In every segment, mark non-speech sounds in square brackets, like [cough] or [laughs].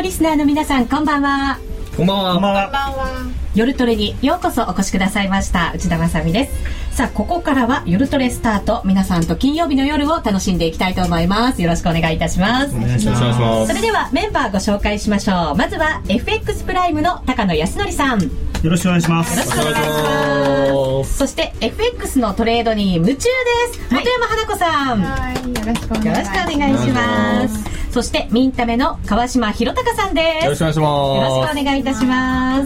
のリスナーの皆さんこんばんは。こんばんは。こんばんは。夜トレにようこそお越しくださいました内田まさみです。さあここからは夜トレスタート皆さんと金曜日の夜を楽しんでいきたいと思います。よろしくお願いいたします。お願いします。それではメンバーご紹介しましょう。まずは FX プライムの高野康則さん。よよろしくお願いします。ろしくお願いします。そして FX のトレードに夢中です。本山花子さん、はい、よろしくお願いします。そしてミンタメの川島博隆さんです。よろしくお願いします。よろしくお願いいたしま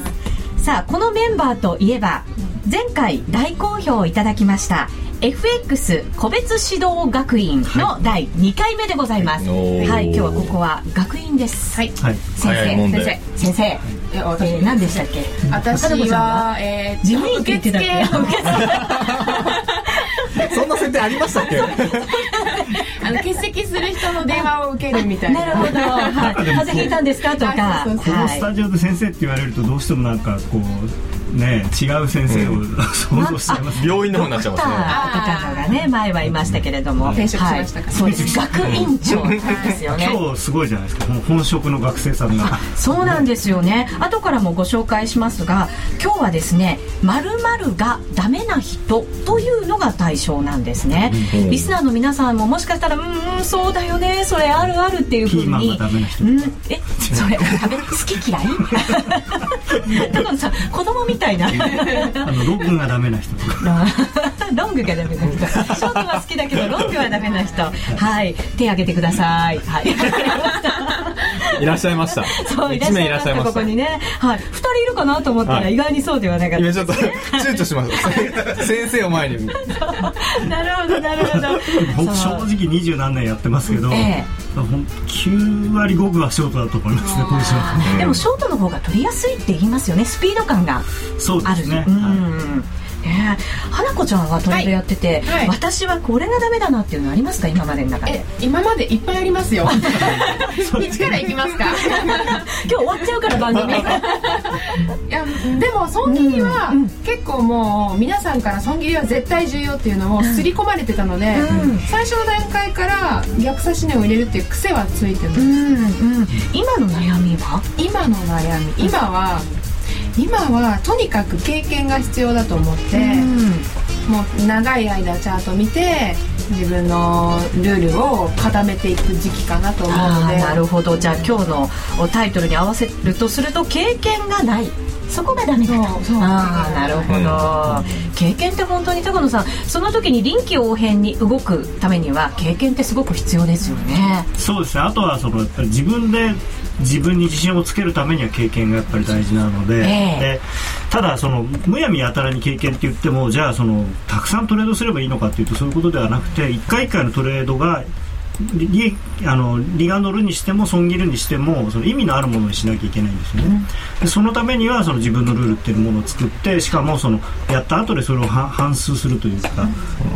す。さあこのメンバーといえば前回大好評いただきました FX 個別指導学院の第2回目でございます。はい。はい、今日はここは学院です。はい。はい。先早いもん生で。先生。ええ私ー、何でしたっけ私は、えー、事務員って言ってたっけ？受付そんな設定ありましたっけ？[laughs] あの欠席する人の電話を受けるみたいな。なるほど、はい、風邪ひいたんですか？とか。このスタジオで先生って言われるとどうしてもなんかこうね違う先生を、想像しちゃいます。病院の方になっちゃいますね。方がね前はいましたけれども転職しましたかはい、そうです学院長ですよね今日すごいじゃないですか。もう本職の学生さんが。そうなんですよね後からもご紹介しますが今日はですね「まるがダメな人」というのが対象なんですね、うんリスナーの皆さんももしかしたら「うーんそうだよねそれあるある」っていうふうピーマンにがダメな人うんえそれ食べ好き嫌い子供みたいな。あのログがダメな人とか。[laughs] ロングがダメな人。ショートは好きだけどロングはダメな人。はい。手挙げてください。はい [laughs] いらっしゃいました。そういらっ一名いらっしゃいました。ここにね。はい。二人いるかなと思ったらはい。意外にそうではなかった今ちょっと躊躇しました。[laughs] 先生を前に。なるほどなるほど。[laughs] 僕正直二十何年やってますけど、ええ。ほん9割5分はショートだと思いますねポジション。でもショートの方が取りやすいって言いますよねスピード感が。そうであるすね。うはい。んね。え花子ちゃんはトレードやってて、はい。はい。私はこれがダメだなっていうのありますか？今までの中で。え、今までいっぱいありますよ。[laughs] 一からいきますか？[laughs] 今日終わっちゃうから番組。[laughs] いやでも損切りは結構もう皆さんから損切りは絶対重要っていうのを刷り込まれてたので、うん。最初の段階から逆差し値を入れるっていう癖はついてる、うんうん。今の悩みは？今の悩み。今は今はとにかく経験が必要だと思って、もう長い間チャート見て自分のルールを固めていく時期かなと思うのでなるほど。じゃあ今日のタイトルに合わせるとすると経験がないそこがダメだと。そう。そうああなるほど、経験って本当に高野さんその時に臨機応変に動くためには経験ってすごく必要ですよね。そうですね。あとはその自分で自分に自信をつけるためには経験がやっぱり大事なので、ええ。でただそのむやみやたらに経験って言ってもじゃあそのたくさんトレードすればいいのかっていうとそういうことではなくて一回一回のトレードがリリあのリが乗るにしても損切るにしてもその意味のあるものにしなきゃいけないんですよね、でそのためにはその自分のルールっていうものを作ってしかもそのやった後でそれをは反数するというか、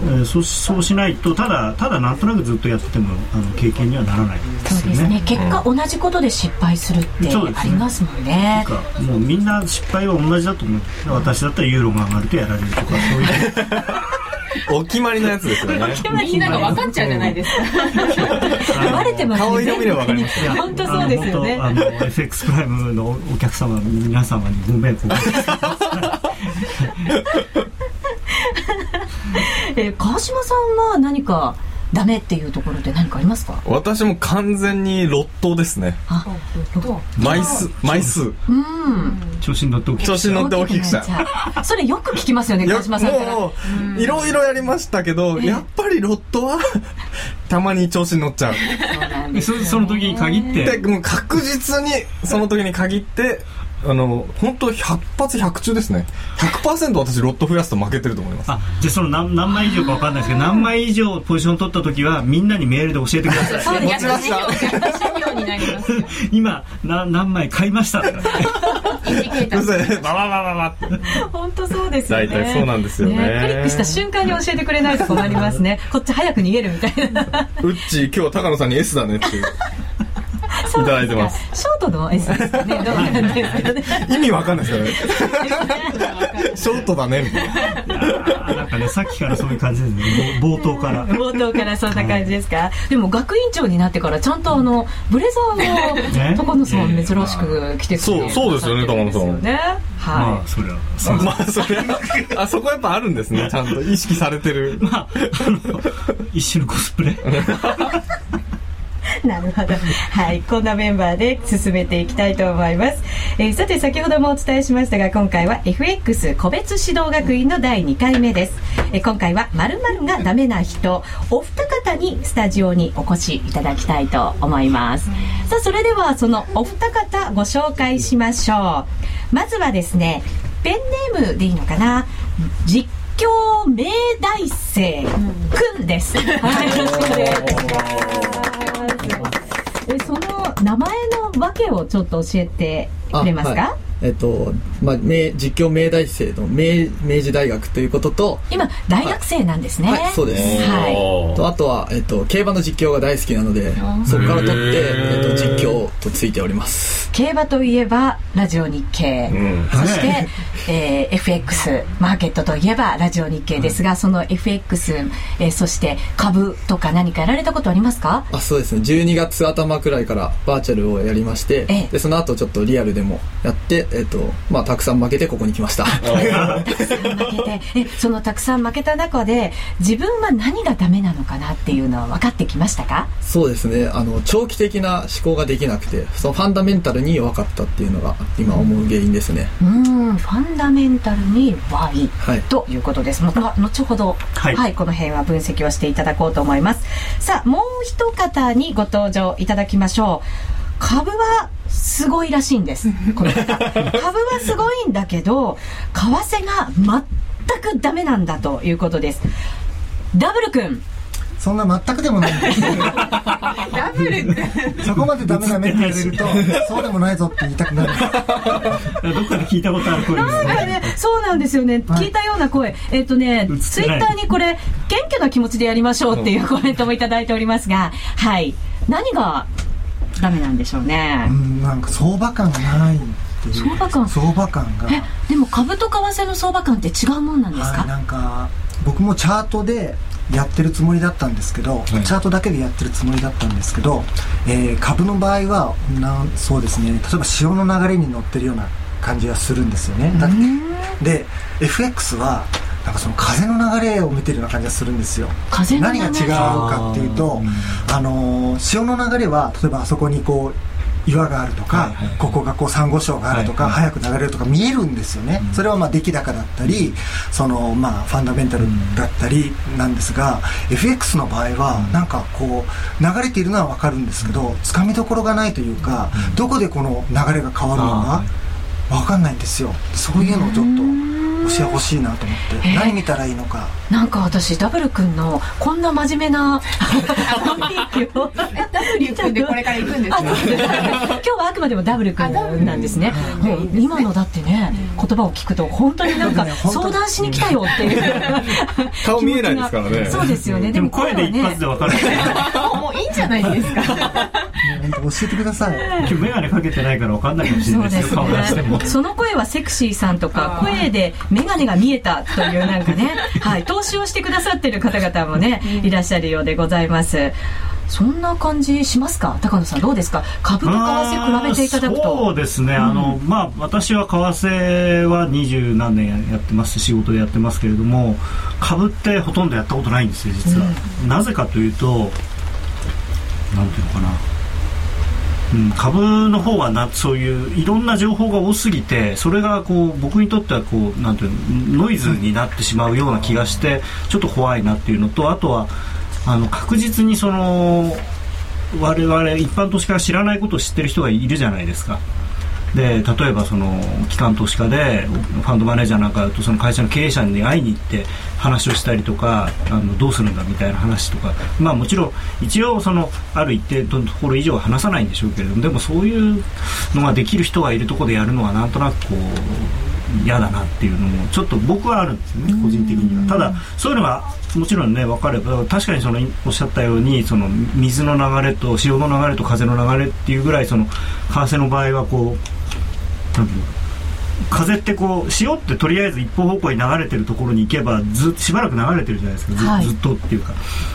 えーそうそうしないとただただなんとなくずっとやっててもあの経験にはならないでそうですね。すよね。結果同じことで失敗するってありますもんね。なんかもうみんな失敗は同じだと思う。私だったらユーロが上がるとやられるとかそういう [laughs] お決まりのやつですよね。みんなが分かっちゃうじゃないですか、バレてますね。顔色見ればわかります本当そうですよね。あの FX プライムのお客様皆様にご迷惑をおかけして [laughs] えー川島さんは何かダメっていうところで何かありますか？私も完全にロットですね。あと枚数、枚数。うん。調子に乗っておき調子に乗って大きくした。た。それよく聞きますよね川島さんから。もういろいろやりましたけど、やっぱりロットはたまに調子に乗っちゃう。そその時に限って。でもう確実にその時に限ってあの本当100発100中ですね。100%私ロット増やすと負けてると思います。あじゃあその何何枚以上か分かんないですけど何枚以上ポジション取った時はみんなにメールで教えてください。[laughs] そうです持ちました。逆資料になりますよ今な何枚買いましたとかね。バババババ。本当そうですよね。大体そうなんですよね。クリックした瞬間に教えてくれないと困りますね。こっち早く逃げるみたいな。うっち今日は高野さんに S だねっていういただいてます。ショートの S ですかね。どうなんですかね。意味わかんないですよね。[laughs] ショートだね。みたいななんかねさっきからそういう感じですね。ぼ冒頭から。冒頭からそんな感じですか、でも学院長になってからちゃんとあのブレザーをね？高野さん珍しく着てくれそうそうですよね高野さん。ねまはあそれは。まあそれあそこやっぱあるんですねちゃんと。意識されてる。まああの一種のコスプレ。い [laughs] なるほど。はい。こんなメンバーで進めていきたいと思います、えーさて先ほどもお伝えしましたが今回は FX 個別指導学院の第2回目です、えー今回は〇〇がダメな人お二方にスタジオにお越しいただきたいと思います。さあそれではそのお二方ご紹介しましょう。まずはですねペンネームでいいのかな？実況明大生くんです、はい、よろしくお願いしますえその名前の訳をちょっと教えてくれますか、はい。えっと、まあ、明実況明大生の明明治大学ということと、今大学生なんですね、はい、そうです。はい。とあとは、えっと、競馬の実況が大好きなので、そこから取って、えっと、実況とついております。競馬といえばラジオ日経、ん。そして、えー FX マーケットといえばラジオ日経ですが、その FX、えーそして株とか何かやられたことありますか？あ、そうですね。12月頭くらいからバーチャルをやりまして、ええ。で、その後ちょっとリアルでもやって、えっと、まあ、たくさん負けてここに来ました。たくさん負けてえそのたくさん負けた中で自分は何がダメなのかなっていうのは分かってきましたか？そうですね。あの、長期的な思考ができなくて、そのファンダメンタルに弱かったっていうのが今思う原因ですね。うーんファンダメンタルに弱い、はいということですもまあ後ほど、ははいいこの辺は分析をしていただこうと思いますさあもう一方にご登場いただきましょう株はすごいらしいんです。この方。[laughs] 株はすごいんだけど為替が全くダメなんだということです。ダブル君。そんな全くでもないんです。[laughs] ダブル君。そこまでダメダメって言われるとそうでもないぞって言いたくなる。どっかで聞いたことある声ですなんかね、そうなんですよね、はい。聞いたような声、えっ、とねツイッターにこれ、謙虚な気持ちでやりましょうっていうコメントもいただいておりますが、はい、何がダメなんでしょうね。う。んなんか相場感がない相場感？相場感が。え、でも株と為替の相場感って違うもんなんですか？はい、なんか僕もチャートでやってるつもりだったんですけど、チャートだけでやってるつもりだったんですけど、えー株の場合はなんそうですね例えば潮の流れに乗ってるような感じがするんですよね。だってで FX はなんかその風の流れを見てるような感じがするんですよ。風の流れ？何が違うかっていうとあのー潮の流れは例えばあそこにこう岩があるとか、はいはい。はいここがこうサンゴ礁があるとか、はいはい。早く流れるとか見えるんですよね、それはまあ出来高だったりそのまあファンダメンタルだったりなんですが、FX の場合はなんかこう流れているのは分かるんですけどつかみどころがないというか、どこでこの流れが変わるのか分かんないんですよ。そういうのをちょっと教えてほしいなと思って。へー。何見たらいいのか。なんか私ダブル君のこんな真面目なダブル君でこれから行くんです今日はあくまでもダブル君なんですね。もう今のだってね、言葉を聞くと本当になんか相談しに来たよっていう。[laughs] 顔見えないですからね。そうですよね。でも声で一発で分かる。もうもういいんじゃないですか。教えてください。今日眼鏡かけてないから分かんないかもしれないですよ。顔出しても。ね。その声はセクシーさんとか声で眼鏡が見えたというなんかね、[laughs] はい、投資をしてくださってる方々もね、いらっしゃるようでございます。そんな感じしますか？高野さんどうですか？株と為替比べていただくあーそうと。ですね、あのまあ、私は為替は二十何年やってます。仕事でやってますけれども株ってほとんどやったことないんですよ実は、なぜかというとなんていうのかな、うん、株の方はなそういういろんな情報が多すぎてそれがこう僕にとってはこうなんていうノイズになってしまうような気がしてちょっと怖いなっていうのとあとはあの確実にその我々一般投資家が知らないことを知ってる人がいるじゃないですか。で例えばその機関投資家でファンドマネージャーなんかだとその会社の経営者に会いに行って話をしたりとかあのどうするんだみたいな話とか。まあもちろん一応そのある一定のところ以上は話さないんでしょうけれどもでもそういうのができる人がいるところでやるのはなんとなくこう嫌だなっていうのもちょっと僕はあるんですよね個人的には。ただそういうのがもちろんね分かれば確かにそのおっしゃったようにその水の流れと潮の流れと風の流れっていうぐらいその為替の場合はこうなん。ていうの風ってこう潮ってとりあえず一方方向に流れてるところに行けばずしばらく流れてるじゃないですか。ず,、はい。ずっとっていうか。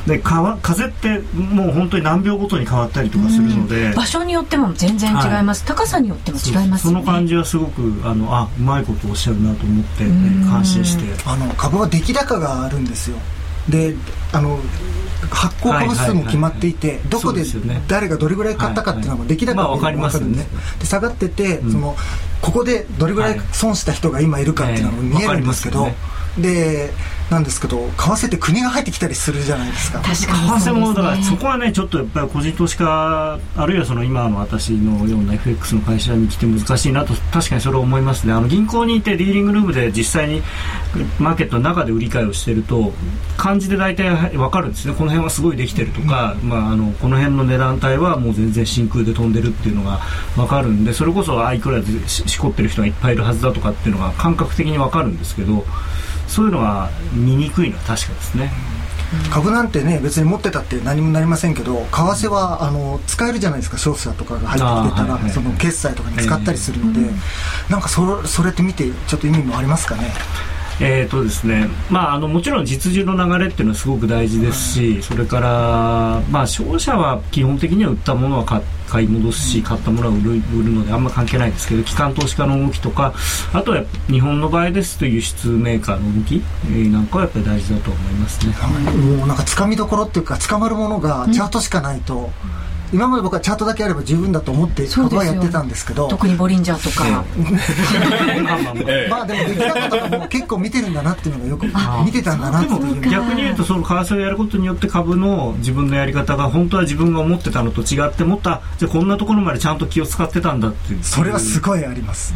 で川風ってもう本当に何秒ごとに変わったりとかするので、場所によっても全然違います、高さによっても違いますその感じはすごくあのあうまいことおっしゃるなと思って、ん。感心して。あの株は出来高があるんですよであの発行株数も決まっていて、どこで誰がどれぐらい買ったかっていうのが出来高まあがわかりますよね分かるんで。すで下がってて、うん。そのここでどれぐらい損した人が今いるかっていうのが見えるんですけど、でなんですけど為替って国が入ってきたりするじゃないですか。確かに。為替もだからそこはねちょっとやっぱり個人投資家あるいはその今の私のような FX の会社に来て難しいなと確かにそれを思いますね。あの銀行にいてディーリングルームで実際にマーケットの中で売り買いをしてると感じで大体分かるんですね。この辺はすごいできてるとか、まあ、あのこの辺の値段帯はもう全然真空で飛んでるっていうのが分かるんでそれこそあいくらでししこってる人がいっぱいいるはずだとかっていうのが感覚的に分かるんですけどそういうのは見にくいのは確かですね。株なんてね別に持ってたって何もなりませんけど為替はあの使えるじゃないですか商社とかが入ってきてたら、はいはいその決済とかに使ったりするので、なんかそそれって見てちょっと意味もありますかね？えーとですね。まあ、あのもちろん実需の流れっていうのはすごく大事ですし、それから、まあ、商社は基本的には売ったものは買買い戻すし、買ったものは売る売るのであんま関係ないですけど機関投資家の動きとかあとは日本の場合ですと輸出メーカーの動き、えーなんかはやっぱり大事だと思いますね。もうなんかつかみどころっていうか捕まるものがチャートしかないと、今まで僕はチャートだけあれば十分だと思ってそうですよ。株はやってたんですけど。特にボリンジャーとか、[laughs] まあでも出来高とかも結構見てるんだなっていうのがよく見てたんだなっていう。逆に言うとその為替をやることによって株の自分のやり方が本当は自分が思ってたのと違ってもっとあじゃあこんなところまでちゃんと気を使ってたんだっていう。それはすごいあります、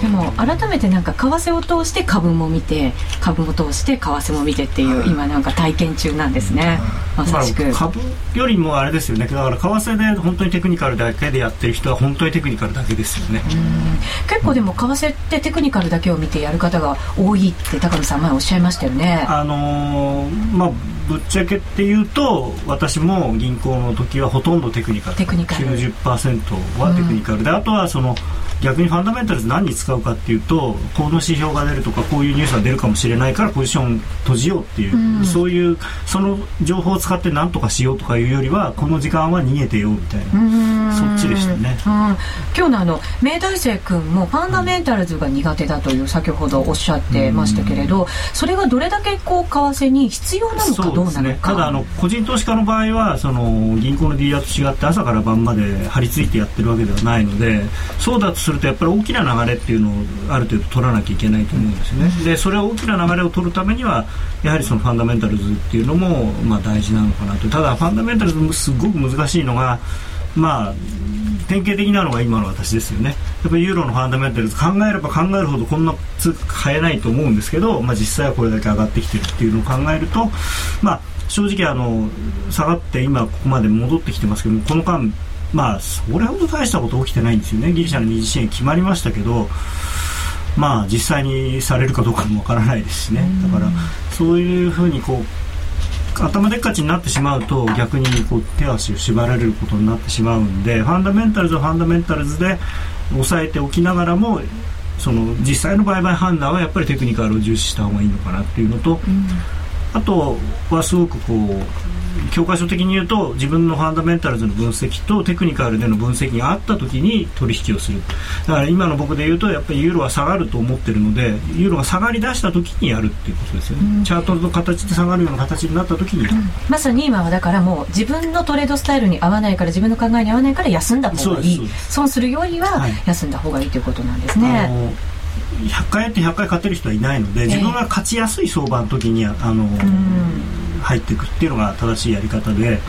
でも改めてなんか為替を通して株も見て株も通して為替も見てっていう今なんか体験中なんですね。まさしく。株よりもあれですよね。だから為替で本当にテクニカルだけでやってる人は本当にテクニカルだけですよね、結構でも為替ってテクニカルだけを見てやる方が多いって高野さん前おっしゃいましたよね。あのーまあぶっちゃけっていうと私も銀行の時はほとんどテクニカル。テクニカル。90%はテクニカル。で、あとはその逆にファンダメンタルズ何に使うかっていうとこの指標が出るとかこういうニュースが出るかもしれないからポジション閉じようっていう、うん。そういうその情報を使って何とかしようとかいうよりはこの時間は逃げてようみたいな、そっちでしたね。うん。今日のあの明大生君もファンダメンタルズが苦手だという先ほどおっしゃってましたけれど、それがどれだけこう為替に必要なのかどうなのかですね、ただあの個人投資家の場合はその銀行のディーラーと違って朝から晩まで張り付いてやってるわけではないのでそうだとするとやっぱり大きな流れっていうのをある程度取らなきゃいけないと思うんですよね。でそれを大きな流れを取るためにはやはりそのファンダメンタルズっていうのもまあ大事なのかなと。ただファンダメンタルズもすごく難しいのがまあ典型的なのが今の私ですよねやっぱユーロのファンダメンタルズ考えれば考えるほどこんな通貨買えないと思うんですけど、まあ、実際はこれだけ上がってきてるっていうのを考えると、まあ、正直あの下がって今ここまで戻ってきてますけどこの間まあそれほど大したこと起きてないんですよね。ギリシャの二次支援決まりましたけどまあ実際にされるかどうかもわからないですしね。だからそういうふうにこう頭でっかちになってしまうと逆にこう手足を縛られることになってしまうんでファンダメンタルズはファンダメンタルズで抑えておきながらもその実際の売買判断はやっぱりテクニカルを重視した方がいいのかなっていうのと、あとはすごくこう教科書的に言うと自分のファンダメンタルズの分析とテクニカルでの分析があった時に取引をする。だから今の僕で言うとやっぱりユーロは下がると思ってるのでユーロが下がり出した時にやるっていうことですよね、チャートの形で下がるような形になった時にやる、まさに今はだからもう自分のトレードスタイルに合わないから自分の考えに合わないから休んだ方がいい。損するよりははい休んだ方がいいということなんですあね。の100回やって100回勝てる人はいないので自分が勝ちやすい相場の時にあの、入っていくっていうのが正しいやり方で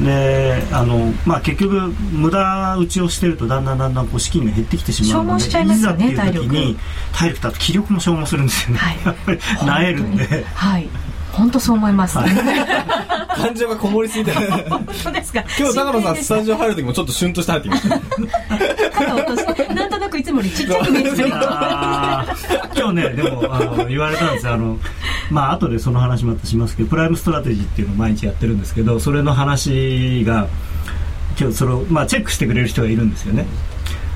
であの、まあ、結局無駄打ちをしてるとだんだんだんだんこう資金が減ってきてしまうのでねいざっていう時に体力。だと気力も消耗するんですよね、はい。[laughs] やっぱりなえるんで。はい本当そう思います、はい。感情がこもりすぎて。る本当ですか？今日高野さんスタジジオ入る時もちょっとシュンとして入ってきました。オなんとなくいつもよりちっちゃく見えてる今日ねでもあの言われたんですよ。あのまあ後でその話またしますけどプライムストラテジーっていうのを毎日やってるんですけどそれの話が今日それを、まあ、チェックしてくれる人がいるんですよね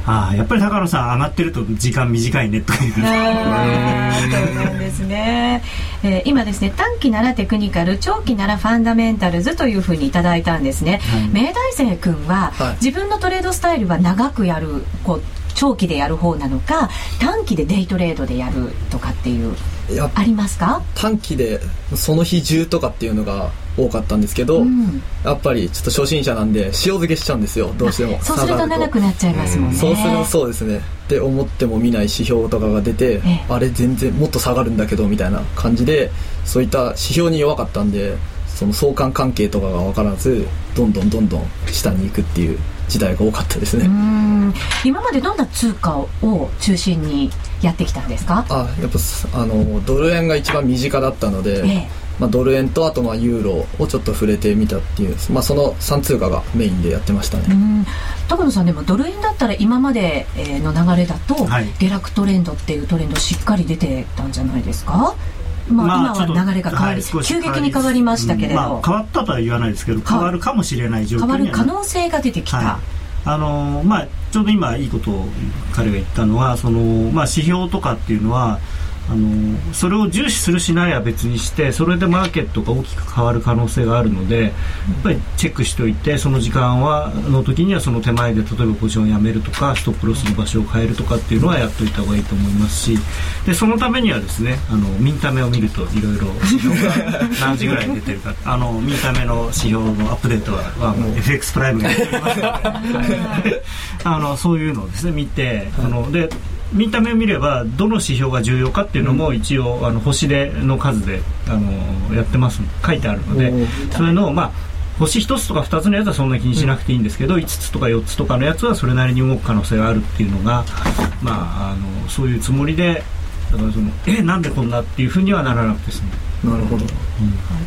ああやっぱり高野さん上がってると時間短いねとか言うそうなんですね、えー今ですね短期ならテクニカル長期ならファンダメンタルズというふうにいただいたんですね、はい。明大生君は、はい。自分のトレードスタイルは長くやるこう長期でやる方なのか短期でデイトレードでやるとかっていういやありますか、短期でその日中とかっていうのが多かったんですけど、うん。やっぱりちょっと初心者なんで塩漬けしちゃうんですよどうしても。そうすると長くなっちゃいますもんね、そうするとそうですね。って思っても見ない指標とかが出て、ええ。あれ全然もっと下がるんだけどみたいな感じでそういった指標に弱かったんでその相関関係とかが分からずどんどんどんどん下に行くっていう時代が多かったですね、うん。今までどんな通貨を中心にやってきたんですか？あやっぱすあのドル円が一番身近だったので、ええまあ、ドル円とあとまあユーロをちょっと触れてみたっていう、まあ、その3通貨がメインでやってましたね、うん。高野さんでもドル円だったら今までえーの流れだと、はい。下落トレンドっていうトレンドしっかり出てたんじゃないですか？まあ、今は流れが変わり、はい少し急激に変わりましたけれど、うん。まあ、変わったとは言わないですけど変わるかもしれない状況変わにはなる可能性が出てきた、はい。あのまあ、ちょうど今いいことを彼が言ったのはその、まあ、指標とかっていうのはあのそれを重視するしないは別にしてそれでマーケットが大きく変わる可能性があるのでやっぱりチェックしておいてその時間はの時にはその手前で例えばポジションをやめるとかストップロスの場所を変えるとかっていうのはやっておいた方がいいと思いますしでそのためにはですねあのミンタメを見るといろいろ指標が何時ぐらいに出てるかあのミンタメの指標のアップデートははもう FX プライムがやってますので。[laughs] あのそういうのをですね見て、あので見た目を見ればどの指標が重要かっていうのも一応、あの星での数であのやってます。書いてあるのでそれのまあ星1つとか2つのやつはそんな気にしなくていいんですけど、5つとか4つとかのやつはそれなりに動く可能性があるっていうのが、まあ、あのそういうつもりでだからそのえなんでこんなっていうふうにはならなくてですねなるほど。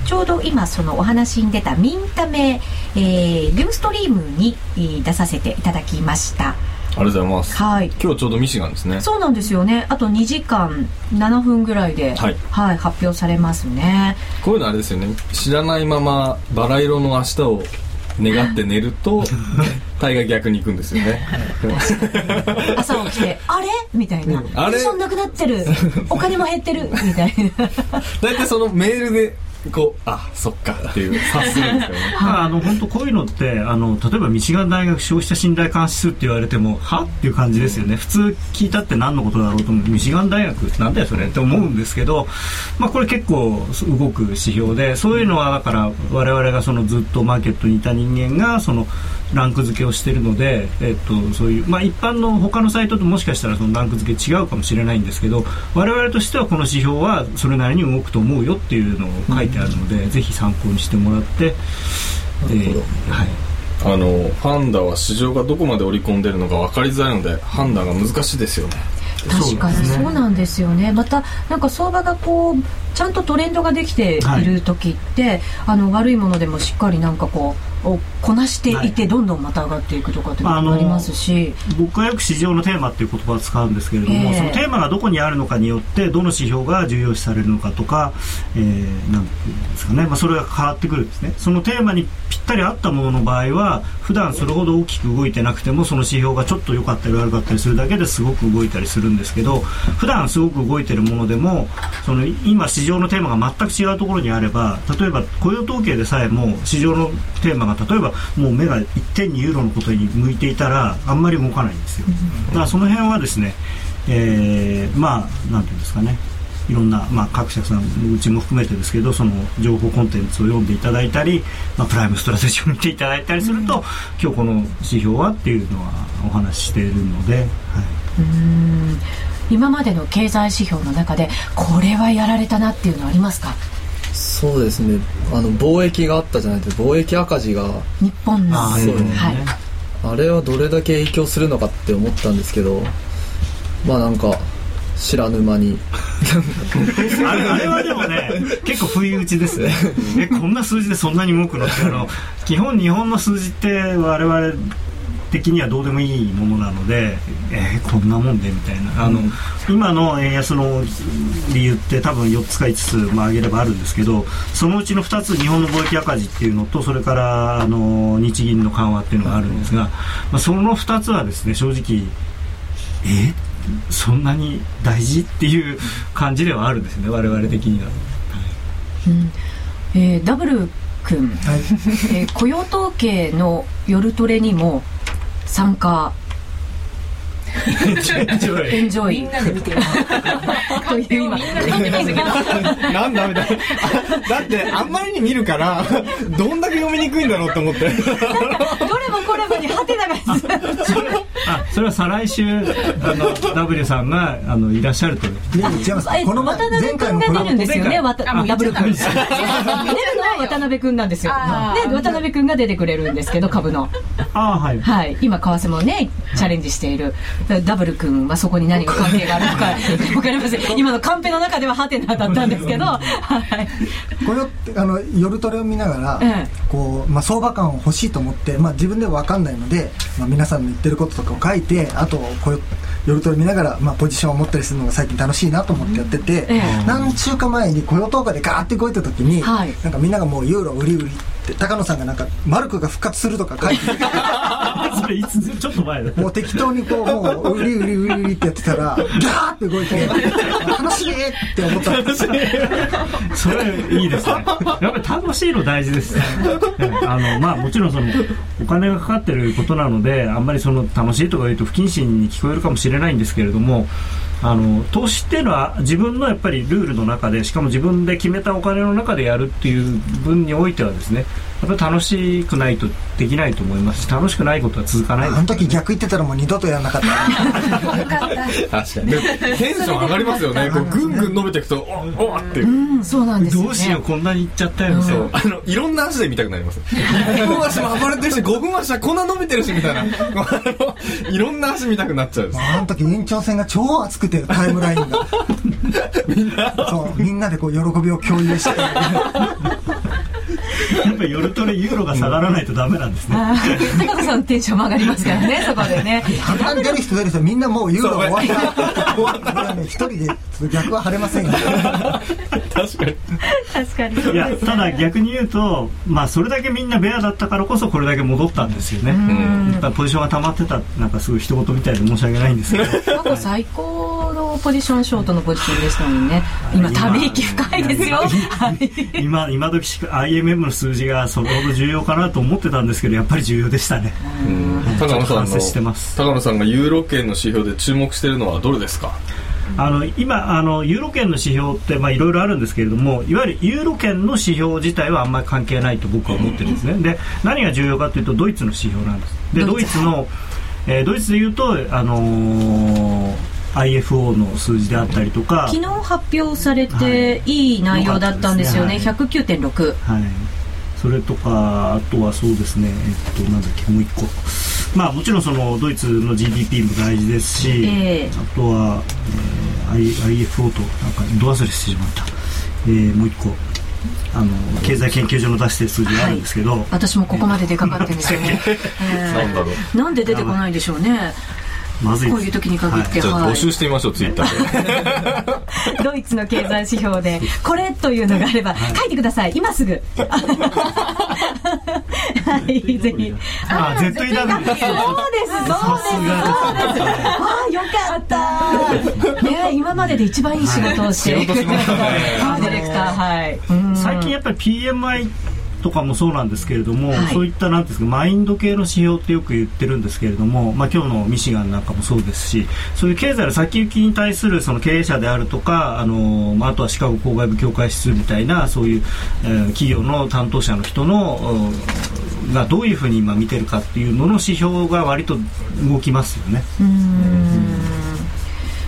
ちょうど今そのお話に出たミンタメ、えー、リューストリームにえー出させていただきましたありがとうございます。はい。今日ちょうどミシガンですね。そうなんですよね。あと2時間7分ぐらいで、はい。発表されますね。こういうのあれですよね。知らないままバラ色の明日を願って寝ると [laughs] 大概逆に行くんですよね。朝起きて「[laughs] あれ?」みたいな「あれ？ポジションなくなってる。お金も減ってる」みたいな。[laughs] 大体そのメールでこうあそっかっていう察するんですよね。[laughs] あの本当こういうのってあの例えばミシガン大学消費者信頼監視数って言われてもは？っていう感じですよね。普通聞いたって何のことだろうと思う。ミシガン大学なんだよそれって思うんですけど、まあ、これ結構動く指標でそういうのはだから我々がそのずっとマーケットにいた人間がそのランク付けをしているので、えっと、そういう、まあ、一般の他のサイトともしかしたらそのランク付け違うかもしれないんですけど我々としてはこの指標はそれなりに動くと思うよっていうのを書いてあるので、ぜひ参考にしてもらって。なるほど。えーはい。あのファンダは市場がどこまで織り込んでるのか分かりづらいので判断が難しいですよね。確かにそうなんですよね。またなんか相場がこうちゃんとトレンドができている時って、あの悪いものでもしっかりなんかこうをこなしていて、はい。どんどんまた上がっていくとかってあのもありますし、僕はよく市場のテーマっていう言葉を使うんですけれども、ええ。そのテーマがどこにあるのかによってどの指標が重要視されるのかとか、えーなんていうんですかね、まあ、それが変わってくるんですね。そのテーマにぴったり合ったものの場合は普段それほど大きく動いてなくてもその指標がちょっと良かったり悪かったりするだけですごく動いたりするんですけど普段すごく動いてるものでもその今市場のテーマが全く違うところにあれば例えば雇用統計でさえも市場のテーマが例えばもう目が一点にユーロのことに向いていたらあんまり動かないんですよ。だからその辺はですね、えーまあなんていうんですかね。いろんな、まあ、各社さんうちも含めてですけどその情報コンテンツを読んでいただいたり、まあ、プライムストラテジーを見ていただいたりすると、今日この指標はっていうのはお話ししているので、はい、うん今までの経済指標の中でこれはやられたなっていうのはありますか？そうですね。あの貿易があったじゃないですか。貿易赤字が。日本の。あね。はい。あれはどれだけ影響するのかって思ったんですけどまあなんか知らぬ間に。[laughs] あれあれはでもね結構不意打ちですね。[laughs] えこんな数字でそんなに動くの？ってあの基本日本の数字って我々的にはどうでもいいものなので、えーこんなもんでみたいな。あの、今の円安の理由って多分4つか5つ、まあ、挙げればあるんですけどそのうちの2つ日本の貿易赤字っていうのとそれからあの日銀の緩和っていうのがあるんですが、まあ、その2つはですね正直えそんなに大事っていう感じではあるんですね我々的には。えーダブル君、えー雇用統計の夜トレにも参加。エンジョイみんなで見てる。[laughs] [laughs] だみたいな。だって、あんまりに見るから、どんだけ読みにくいんだろうって思って。どれもこれもにハテナがあそれは再来週あの W さんがあのいらっしゃるといや違います。えこの前渡辺前回君が出るんですよねわたあもう言っちゃったダブル君出るのは渡辺君なんですよ。で渡辺君が出てくれるんですけど株の。ああはい。はい。今為替もねチャレンジしている。ダブル君はそこに何が関係があるのか [laughs] 分かりません。今のカンペの中ではハテナだったんですけどはい。これをあの夜トレを見ながら、ええ。こうまあ、相場感を欲しいと思って、まあ、自分では分かんないので、まあ、皆さんの言ってることとかを書いてあとこういう夜トレ見ながら、まあ、ポジションを持ったりするのが最近楽しいなと思ってやってて、ええ。何週間前に雇用統計でガーって動いた時に、はい。なんかみんながもうユーロ売り売りって高野さんがなんかマルクが復活するとか書いてて [laughs] それいつちょっと前だ。もう適当にこうもう売り売り売り売りってやってたらガーって動いて楽しいって思ったんですよそれいいですねやっぱり楽しいの大事ですねええあのまあもちろんそのお金がかかってることなのであんまりその楽しいとか言うと不謹慎に聞こえるかもしれないんですけれどもあの投資っていうのは自分のやっぱりルールの中でしかも自分で決めたお金の中でやるっていう分においてはですねやっぱり楽しくないとできないと思いますし楽しくないことは続かないですあの時逆言ってたらもう二度とやらなかった [laughs] 確かに。でテンション上がりますよね。[laughs] こう、ぐんぐん伸びていくと、おおって。うんそうなんですよねどうしようこんなにいっちゃったよみたいなあの、いろんな足で見たくなります。1分足も暴れてるし、5分足はこんな伸びてるし、みたいな。[laughs] いろんな足見たくなっちゃうんです。あの時延長戦が超熱くてタイムラインがみんなそうみんなでこう喜びを共有してやっぱり夜トレユーロが下がらないとダメなんですね。高野さんテンションも上がりますからねそこでね。あんなに出る人出る人みんなもうユーロ終わった一人で逆は晴れませんよ。確かに。確かに。いやただ逆に言うと、まあ、それだけみんなベアだったからこそこれだけ戻ったんですよね、やっぱポジションが溜まってたなんかすごい一言みたいで申し訳ないんですけど。過去最高のポジションショートのポジションでしたもんね。今ため息深いですよ。はい。今今時しか IMM の数字がそれほど重要かなと思ってたんですけどやっぱり重要でしたね。高野さん高野さんがユーロ圏の指標で注目してるのはどれですか？あの今あのユーロ圏の指標ってまあいろいろあるんですけれどもいわゆるユーロ圏の指標自体はあんまり関係ないと僕は思ってるんですね。で何が重要かというとドイツの指標なんです。でドイツ。の、えードイツでいうとあのー IFO の数字であったりとか昨日発表されてい。い内容だったんですよね。よか109.6はい、それとかあとはそうですねえっとなんだっけもう一個。まあもちろんそのドイツの GDP も大事ですし、ええ。あとは、えー I- IFO となんかど忘れしてしまった、えーもう一個。あの経済研究所の出してる数字があるんですけど、私もここまで出かかってるんですよね、え。[laughs] ーなんで出てこないんでしょうねまずいこういう時に限って、じゃあはい募集してみましょう、ツイッターで。[laughs] ドイツの経済指標でこれというのがあれば書いてください。今すぐ。はい。ぜひ。あ ZEW そうです。そうです。そうです。ああよかった。ね今までで一番いい仕事をして仕事しましたね。はいディレクターはい。うん。最近やっぱり PMI とかもそうなんですけれども、はい。そういったなんですかマインド系の指標ってよく言ってるんですけれども、まあ、今日のミシガンなんかもそうですしそういう経済の先行きに対するその経営者であるとかあの、まあ、あとはシカゴ郊外部協会指数みたいなそういう、えー企業の担当者の人のうんがどういうふうに今見てるかっていうのの指標が割と動きますよね。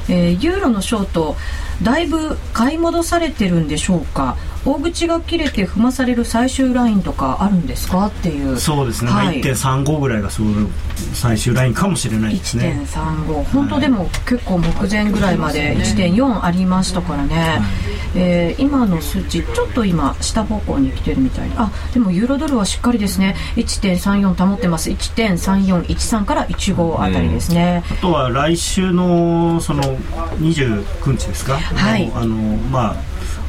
えーユーロのショートだいぶ買い戻されてるんでしょうか？大口が切れて踏まされる最終ラインとかあるんですか？っていう。そうですね、はい。1.35ぐらいがそう最終ラインかもしれないですね。1.35本当でも結構目前ぐらいまで1.4ありましたからね、えー今の数値ちょっと今下方向に来てるみたいであでもユーロドルはしっかりですね。1.34保ってます。1.3413から15あたりですね、あとは来週のその29日ですか、はい。あのまあ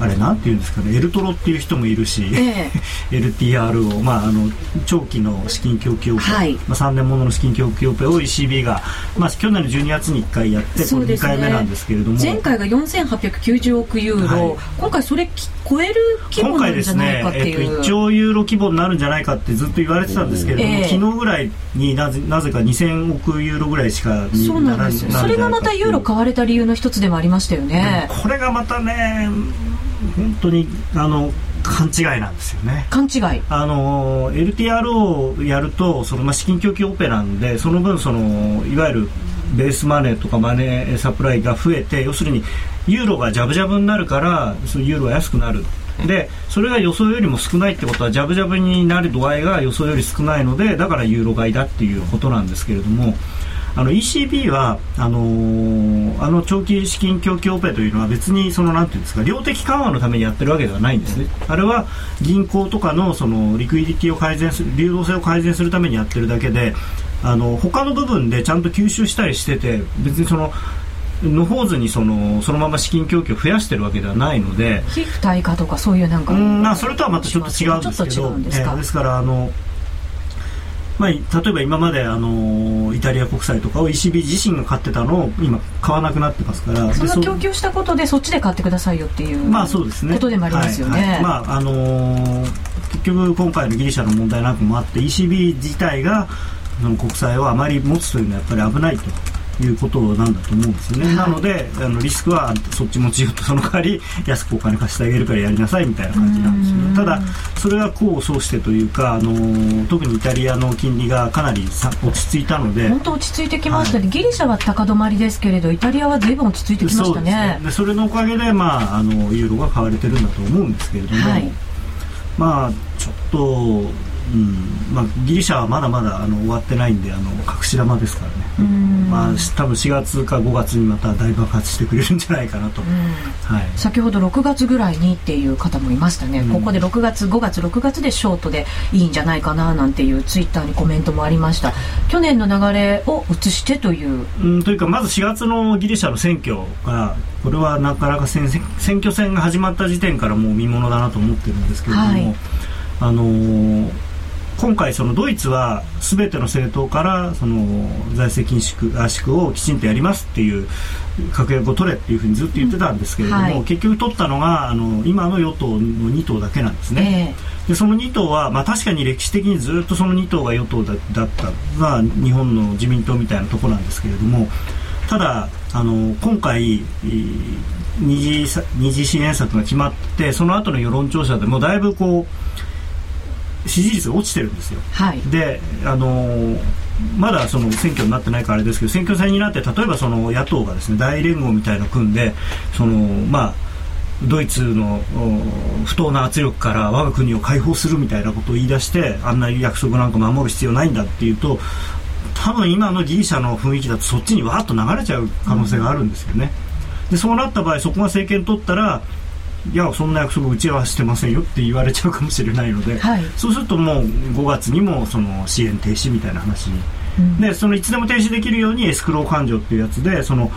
あれなんていうんですかねエルトロっていう人もいるし、え LTR [laughs] を、まあ、あの長期の資金供給オペ、はい。まあ、3年ものの資金供給オペを ECB が、まあ、去年の12月に1回やってこれ2そうですね。回目なんですけれども、前回が4890億ユーロ、はい。今回それき超える規模今回ですなんじゃないねかってえっと、いう、1兆ユーロ規模になるんじゃないかってずっと言われてたんですけれども、ええ。昨日ぐらいになぜなぜか2000億ユーロぐらいしかにそうなんですよ。それがまたユーロ買われた理由の一つでもありましたよねこれがまたね本当にあの勘違いなんですよね。勘違い。あの LTR をやるとその、まあ、資金供給オペなんでその分そのいわゆるベースマネーとかマネーサプライが増えて要するにユーロがジャブジャブになるからそのユーロが安くなる。でそれが予想よりも少ないってことはジャブジャブになる度合いが予想より少ないのでだからユーロ買いだっていうことなんですけれどもあの ECB はあのーあの長期資金供給オペというのは別にそのなんていうんですか量的緩和のためにやってるわけではないんですね。あれは銀行とかのそのリクイディティを改善する流動性を改善するためにやってるだけで、あの他の部分でちゃんと吸収したりしてて別にそののほうずにそのそのまま資金供給を増やしてるわけではないので。非付帯化とかそういうなんかうんまあ、それとはまたちょっと違うんですけどうんですか？えーですからあの、まあ、例えば今まであのイタリア国債とかを ECB 自身が買ってたのを今買わなくなってますからそでの供給したことでそっちで買ってくださいよっていうまあそうですね。ことでもありますよね、はいはい。まああのー結局今回のギリシャの問題なんかもあって ECB 自体がその国債をあまり持つというのはやっぱり危ないということなんだと思うんですよね、はい。なのであのリスクはそっち持ちよとその代わり [laughs] 安くお金貸してあげるからやりなさいみたいな感じなんですよね。ただそれが功を奏してというか、あのー特にイタリアの金利がかなりさ落ち着いたので。本当落ち着いてきましたね、ギリシャは高止まりですけれどイタリアは随分落ち着いてきましたね。でそれのおかげで、まあ、あのユーロが買われてるんだと思うんですけれども、はい。まあちょっと、うん。まあ、ギリシャはまだまだあの終わってないんであの隠し玉ですからね、うん。まあ、し多分4月か5月にまた大爆発してくれるんじゃないかなと、うん。はい、先ほど6月ぐらいにっていう方もいましたね、うん。ここで6月5月6月でショートでいいんじゃないかななんていうツイッターにコメントもありました。去年の流れを移してという。うん、というかまず4月のギリシャの選挙がこれはなかなか選選挙戦が始まった時点からもう見ものだなと思ってるんですけれども、はい。あのー今回そのドイツは全ての政党からその財政緊縮圧縮をきちんとやりますっていう確約を取れっていうふうにずっと言ってたんですけれども、はい結局取ったのがあの今の与党の2党だけなんですね。えでその2党は、まあ、確かに歴史的にずっとその2党が与党だだったのが日本の自民党みたいなところなんですけれどもただあの今回えー二次さ二次支援策が決まってその後の世論調査でもだいぶこう支持率が落ちてるんですよ。はいであのーまだその選挙になってないからあれですけど選挙戦になって例えばその野党がですね大連合みたいな組んでそのまあドイツのお不当な圧力から我が国を解放するみたいなことを言い出してあんな約束なんか守る必要ないんだっていうと多分今のギリシャの雰囲気だとそっちにわーっと流れちゃう可能性があるんですよね。でそうなった場合そこが政権取ったらいやそんな約束うちはしてませんよって言われちゃうかもしれないので、はい。そうするともう5月にもその支援停止みたいな話に、うん。でそのいつでも停止できるようにエスクロー勘定っていうやつでその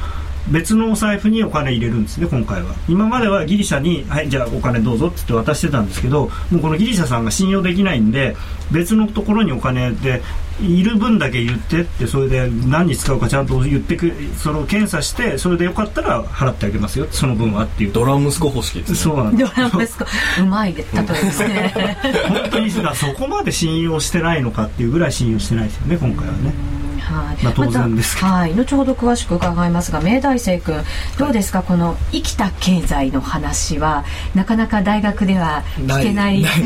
別のお財布にお金入れるんですね今回は。今まではギリシャにはいじゃあお金どうぞって言って渡してたんですけどもうこのギリシャさんが信用できないんで別のところにお金でいる分だけ言ってってそれで何に使うかちゃんと言ってくそれを検査してそれでよかったら払ってあげますよその分はっていう。ドラ息子方式ですね。そうなんです。ドラマですかうまいで例えですね。本当にそこまで信用してないのかっていうぐらい信用してないですよね今回はね。はい、まあ当然ですけど。またはい、後ほど詳しく伺いますが明大生君どうですか、この生きた経済の話はなかなか大学では聞けない。ない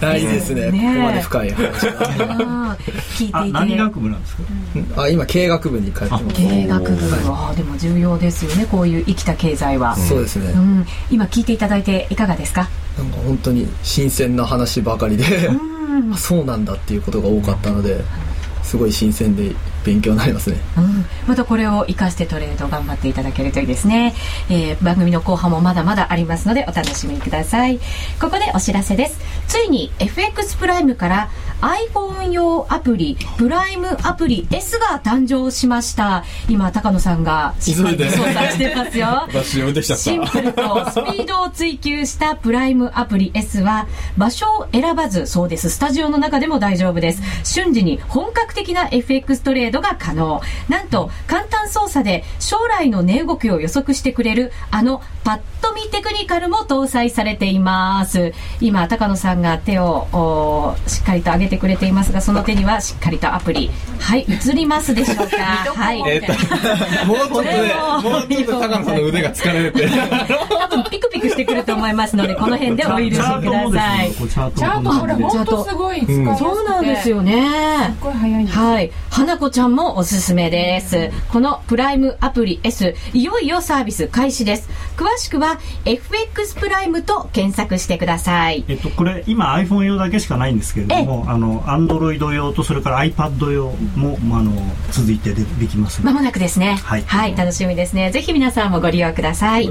ないですね。ね。ここまで深い話聞いあていて何学部なんですか？あ今経営学部に通ってます。経営学部。ははでも重要ですよねこういう生きた経済は、いそうですね、うん、今聞いていただいていかがですか？なんか本当に新鮮な話ばかりで、うん。[laughs] あそうなんだっていうことが多かったのですごい新鮮で勉強になりますね。うん、またこれを生かしてトレード頑張っていただけるといいですね、えー番組の後半もまだまだありますのでお楽しみください。ここでお知らせです。ついに FX プライムから iPhone 用アプリプライムアプリ S が誕生しました。今高野さんがしっかりと操作してますよ。[laughs] シンプルとスピードを追求したプライムアプリ S は場所を選ばずそうです。スタジオの中でも大丈夫です。瞬時に本格的な FX トレードが可能。なんと簡単操作で将来の値動きを予測してくれるあのパッと見テクニカルも搭載されています。今高野さんが手をおしっかりと上げてくれていますがその手にはしっかりとアプリ。はい映りますでしょうか。はい。えーもうちょっとねもうちょっと高野さんの腕が疲れて。多分ピクピクしてくると思いますのでこの辺でお許しくチャートだもですさい。チャートチャートこれ本当すごい。使いやすくて、そうなんですよ。ねすっごい早いんです。はい。花子ちゃんもおすすめです。このプライムアプリ S、いよいよサービス開始です。詳しくは FX プライムと検索してください。えっと、これ今 iPhone 用だけしかないんですけれどもあの Android 用とそれから iPad 用も、まあ、あの続いてでできますまもなくですね。はい楽しみですね。ぜひ皆さんもご利用ください。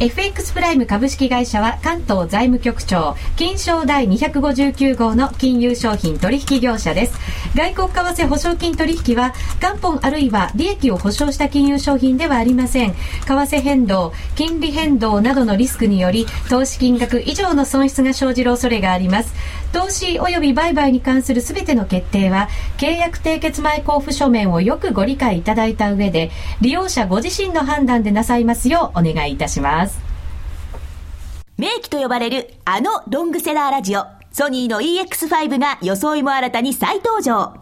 FX プライム株式会社は関東財務局長金賞第259号の金融商品取引業者です。外国為替保証金取引は元本あるいは利益を保証した金融商品ではありません。為替変動金利変動などのリスクにより投資金額以上の損失が生じる恐れがあります。投資及び売買に関するすべての決定は契約締結前交付書面をよくご理解いただいた上で利用者ご自身の判断でなさいますようお願いいたします名機と呼ばれるあのロングセラーラジオ、ソニーの EX5 が装いも新たに再登場。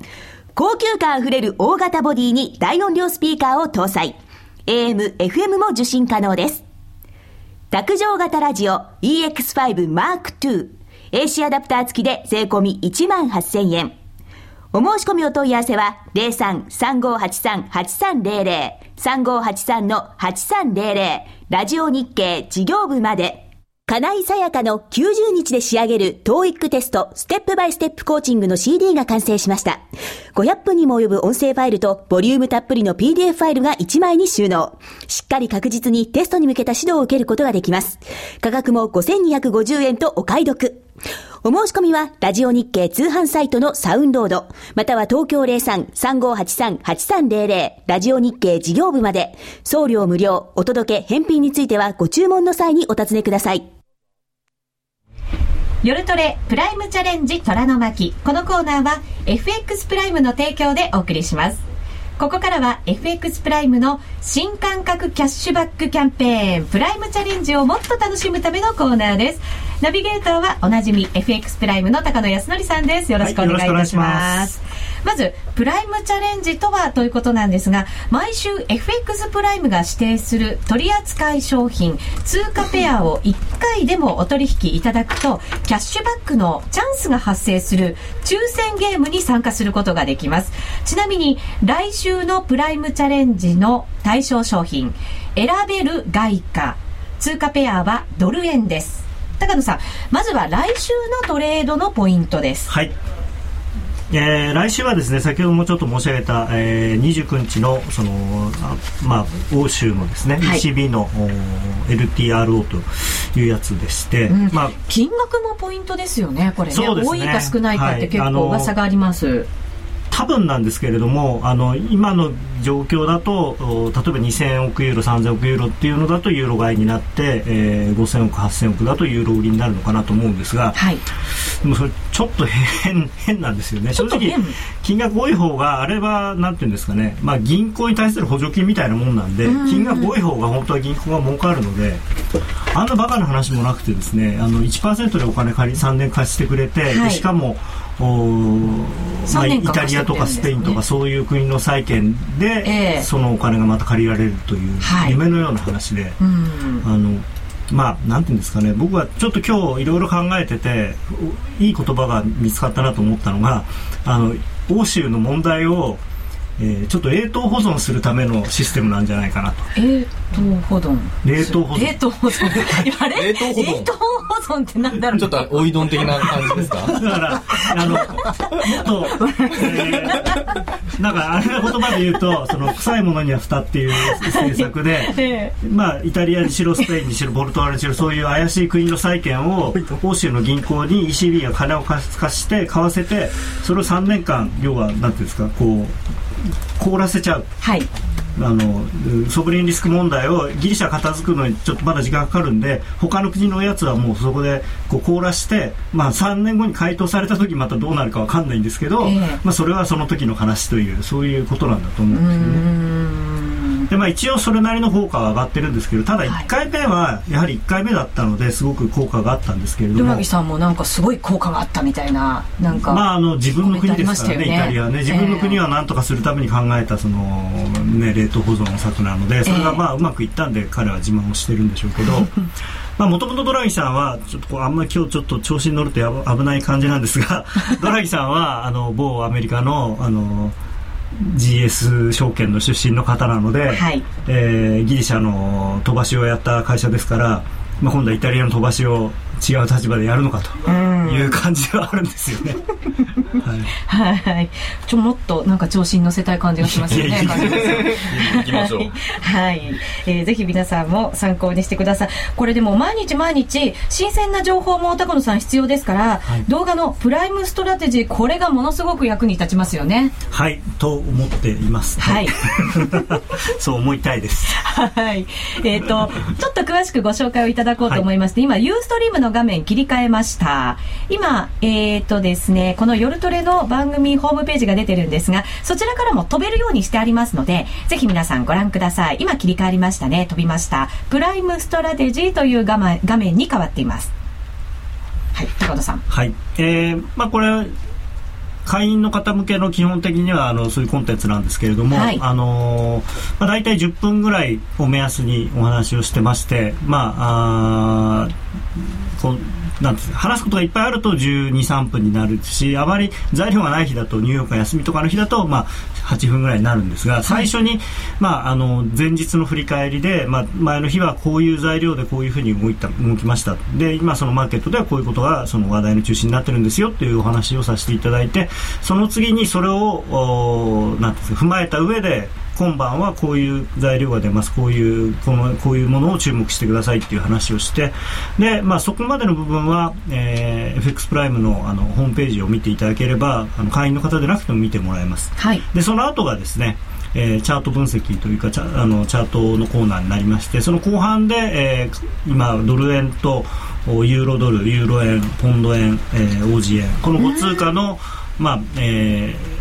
高級感あふれる大型ボディに大音量スピーカーを搭載。AM、FM も受信可能です。卓上型ラジオ EX5 Mark II。AC アダプター付きで税込み1万8000円。お申し込みお問い合わせは03-3583-8300 3583-8300ラジオ日経事業部まで。金井さやかの90日で仕上げる TOEIC テストステップバイステップコーチングの CD が完成しました。500分にも及ぶ音声ファイルとボリュームたっぷりの PDF ファイルが1枚に収納。しっかり確実にテストに向けた指導を受けることができます。価格も5250円とお買い得。お申し込みは、ラジオ日経通販サイトのサウンロード、または東京03-3583-8300、ラジオ日経事業部まで、送料無料、お届け、返品についてはご注文の際にお尋ねください。夜トレプライムチャレンジ虎の巻。このコーナーは FX プライムの提供でお送りします。ここからは FX プライムの新感覚キャッシュバックキャンペーンプライムチャレンジをもっと楽しむためのコーナーです。ナビゲーターはおなじみ FX プライムの高野康則さんです。よろしくお願いいたします,、まずプライムチャレンジとはということなんですが毎週 FX プライムが指定する取扱商品通貨ペアを1回でもお取引いただくとキャッシュバックのチャンスが発生する抽選ゲームに参加することができます。ちなみに来週のプライムチャレンジの対象商品選べる外貨通貨ペアはドル円です高野さんまずは来週のトレードのポイントです。はい。えー、来週はですね先ほどもちょっと申し上げた、えー、29日のそのあ、まあ、欧州のですね、はい。ECB のお LTRO というやつでして、うん。まあ、金額もポイントですよねこれね。ね。多いか少ないかって結構噂があります、多分なんですけれどもあの今の状況だとお例えば2000億ユーロ3000億ユーロっていうのだとユーロ買いになって、えー、5000億8000億だとユーロ売りになるのかなと思うんですが、はい。でもそれちょっと変 [laughs] 変なんですよね。正直金額多い方があれはなんていうんですかね、まあ、銀行に対する補助金みたいなもんなんで金額多い方が本当は銀行が儲かるのであんなバカな話もなくてですねあの1%でお金借り3年貸してくれて、はい、しかもまあ、イタリアとかスペインとかそういう国の債券で、そのお金がまた借りられるという夢のような話で、あのまあ、なんていうんですかね、僕はちょっと今日いろいろ考えてて、いい言葉が見つかったなと思ったのが、あの、欧州の問題を、えー、ちょっと冷凍保存するためのシステムなんじゃないかなと。冷凍保存冷凍保存。冷凍保存。冷凍保存。冷凍保存ってなんだろうちょっとおいどん的な感じですか？だから、あの、もっと、えー、なんかあれの言葉で言うと、その臭いものには蓋っていう政策で、まあ、イタリアにしろスペインにしろポルトガルにしろそういう怪しい国の債券を欧州の銀行に ECB が金を貸して買わせてそれを3年間要はなんていうんですかこう凍らせちゃう、はい、あのソブリンリスク問題をギリシャ片付くのにちょっとまだ時間かかるんで他の国のやつはもうそこでこう凍らして、まあ、3年後に回答された時またどうなるか分かんないんですけど、えー、まあ、それはその時の話というそういうことなんだと思うんですよね。でまあ、一応それなりの効果は上がってるんですけどただ1回目はやはり1回目だったのですごく効果があったんですけれどもルさんもなんかすごい効果があったみたいななんか、まあ、あの自分の国ですからね、ね、イタリアはね。自分の国は何とかするために考えたその、ね、冷凍保存策なのでそれがまあうまくいったんで彼は自慢をしてるんでしょうけど。もともとドラギさんはちょっとあんまり今日ちょっと調子に乗ると危ない感じなんですが [laughs] ドラギさんはあの某アメリカのあの GS 証券の出身の方なので、はい、えー、ギリシャの飛ばしをやった会社ですから、まあ、今度はイタリアの飛ばしを違う立場でやるのかという感じはあるんですよね。はい、はい、ちょもっとなんか調子に乗せたい感じがしますよね。行きましょう。はい、えー、ぜひ皆さんも参考にしてください。これでも毎日毎日新鮮な情報も高野さん必要ですから、はい、動画のプライムストラテジーこれがものすごく役に立ちますよね。はいと思っています。はい。[laughs] そう思いたいです。はい。えっ、ー、とちょっと詳しくご紹介をいただこうと思いまして、はい、今ユーストリームの画面切り替えました。今えっ、ー、とですねこの夜トレの番組ホームページが出てるんですが、そちらからも飛べるようにしてありますので、ぜひ皆さんご覧ください。今切り替わりましたね。飛びました。プライムストラテジーという画面画面に変わっています。はい、高田さん。はい。えー、まあこれ、会員の方向けの基本的にはあのそういうコンテンツなんですけれども、はい、あのまあ、大体10分ぐらいを目安にお話をしてまして、まあ、あこなん話すことがいっぱいあると12、3分になるし、あまり材料がない日だと、ニューヨークが休みとかの日だと、まあ、8分ぐらいになるんですが、最初に、まあ、あの、前日の振り返りで、まあ、前の日はこういう材料でこういうふうに動いた、動きました。で、今そのマーケットではこういうことが、その話題の中心になってるんですよっていうお話をさせていただいて、その次にそれを、おなんですか、踏まえた上で、今晩はこういう材料が出ます。こういうこのこういうものを注目してくださいっていう話をしてで、まあ、そこまでの部分は、えー、FX プライムのあのホームページを見ていただければあの会員の方でなくても見てもらえます、はい、でその後がですねえー、チャート分析というかチャあのチャートのコーナーになりましてその後半で、えー、今ドル円とユーロドルユーロ円ポンド円、えー、オージー円この5通貨の、まあえー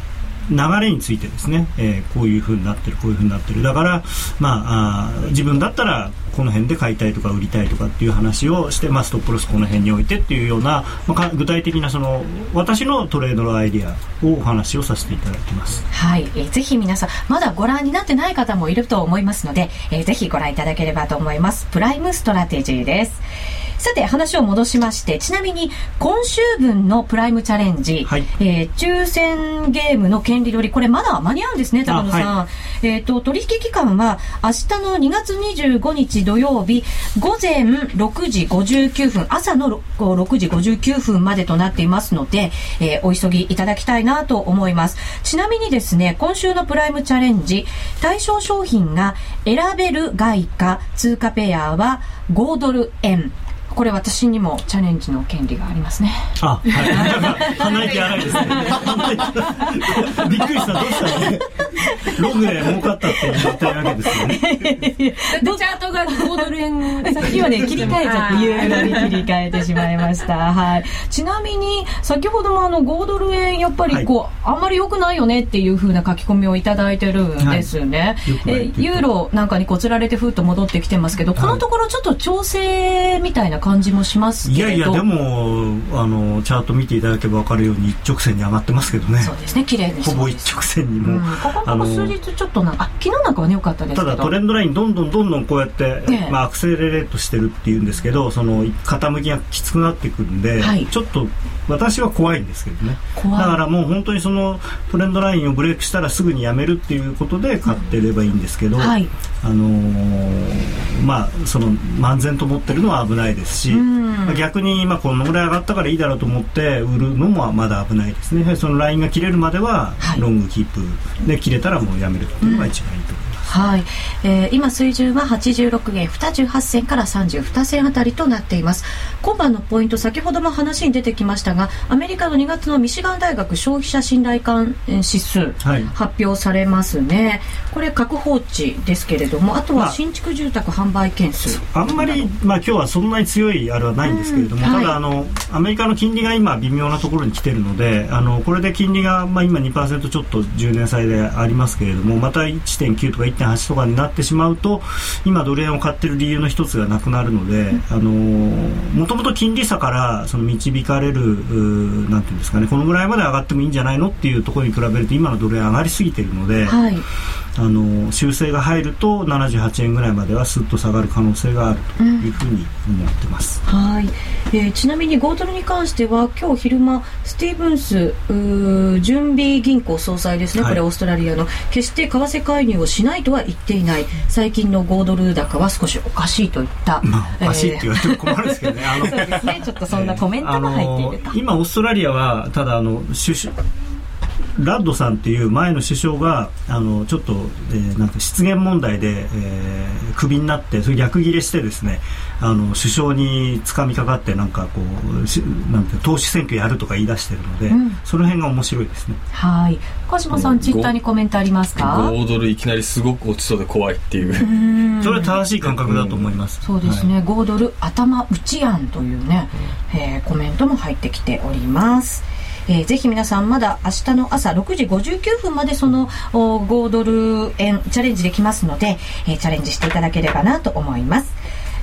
流れについてですね、えー、こういうふうになってるこういうふうになってるだから、まあ、あ自分だったらこの辺で買いたいとか売りたいとかっていう話をして、まあ、ストップロスこの辺に置いてっていうような、まあ、具体的なその私のトレードのアイディアをお話をさせていただきます。はい、えー、ぜひ皆さんまだご覧になってない方もいると思いますので、えー、ぜひご覧いただければと思います。プライムストラテジーです。さて話を戻しましてちなみに今週分のプライムチャレンジ、はい、えー、抽選ゲームの権利取りこれまだ間に合うんですね高野さん、はい、えっ、ー、と取引期間は明日の2月25日土曜日午前6時59分朝の6時59分までとなっていますので、えー、お急ぎいただきたいなと思います。ちなみにですね今週のプライムチャレンジ対象商品が選べる外貨通貨ペアは5ドル円これ私にもチャレンジの権利がありますね。あ、はい。[laughs] 鼻息荒いですね。びっくりした、どうしたのロングで儲かったって言ってるわけですよね。[laughs] だってチャートが5ドル円今ね切り替えちゃってユーロに切り替えてしまいました。[laughs] はい。ちなみに先ほどもあの5ドル円やっぱりこう、あんまり良くないよねっていう風な書き込みをいただいてるんですね、良くないえユーロなんかにこつられてふっと戻ってきてますけど、このところちょっと調整みたいな感じもしますけれど。いやいや、でも、あの、チャート見ていただけば分かるように一直線に上がってますけどね。そうですね綺麗にほぼ一直線にも。うん、ここのとこ数日ちょっとなあ昨日なんかはね良かったですけど。ただトレンドラインどんどんどんどんこうやって、ええ。まあ、アクセレレートしてるっていうんですけどその傾きがきつくなってくるんで、はい。ちょっと私は怖いんですけどね。怖い。だからもう本当にそのトレンドラインをブレイクしたらすぐにやめるっていうことで買ってればいいんですけど、はい。あのーまあその漫然と持ってるのは危ないですし、うん。まあ逆に今このぐらい上がったからいいだろうと思って売るのもまだ危ないですね。そのラインが切れるまでははい。ロングキープで切れたらもうやめるっていうのが一番いいと思います。はい、えー今水準は86円28銭から32銭あたりとなっています。今晩のポイント先ほども話に出てきましたがアメリカの2月のミシガン大学消費者信頼感指数、はい。発表されますね。これ確放置ですけれどもあとはまあ。新築住宅販売件数。あんまり、まあ、今日はそんなに強いあれはないんですけれども、うんはい。ただあの、アメリカの金利が今、微妙なところに来ているので、あのこれで金利が、まあ、今2%ちょっと10年債でありますけれども、また1.9とか1.8とかになってしまうと、今、ドル円を買っている理由の一つがなくなるので、あのもともと金利差からその導かれる、なんていうんですかね、このぐらいまで上がってもいいんじゃないのっていうところに比べると、今のドル円上がりすぎているので、はい。あの修正が入ると78円ぐらいまではスッと下がる可能性があるというふうに思ってます、はい、えーちなみに5ドルに関しては今日昼間スティーブンス準備銀行総裁ですね、はい。これオーストラリアの。決して為替介入をしないとは言っていない。最近の5ドル高は少しおかしいといった、まあ、おかしいって言われても困るんですけどね、あの [laughs] そうですね。ちょっとそんなコメントも入っていると、あの今、オーストラリアはただあのラッドさんっていう前の首相があのちょっと、えーなんか失言問題で、えークビになってそれ逆ギレしてですねあの首相につかみかかってなんかこうしなんて党首選挙やるとか言い出してるので、うん。その辺が面白いですね。はい。川島さんツイッターにコメントありますか？5ドルいきなりすごく落ちそうで怖いっていう。うん。それは正しい感覚だと思います。そうですね、5ドル頭打ち案というね、えーコメントも入ってきております。えーぜひ皆さんまだ明日の朝6時59分までその5ドル円チャレンジできますので、えーチャレンジしていただければなと思います。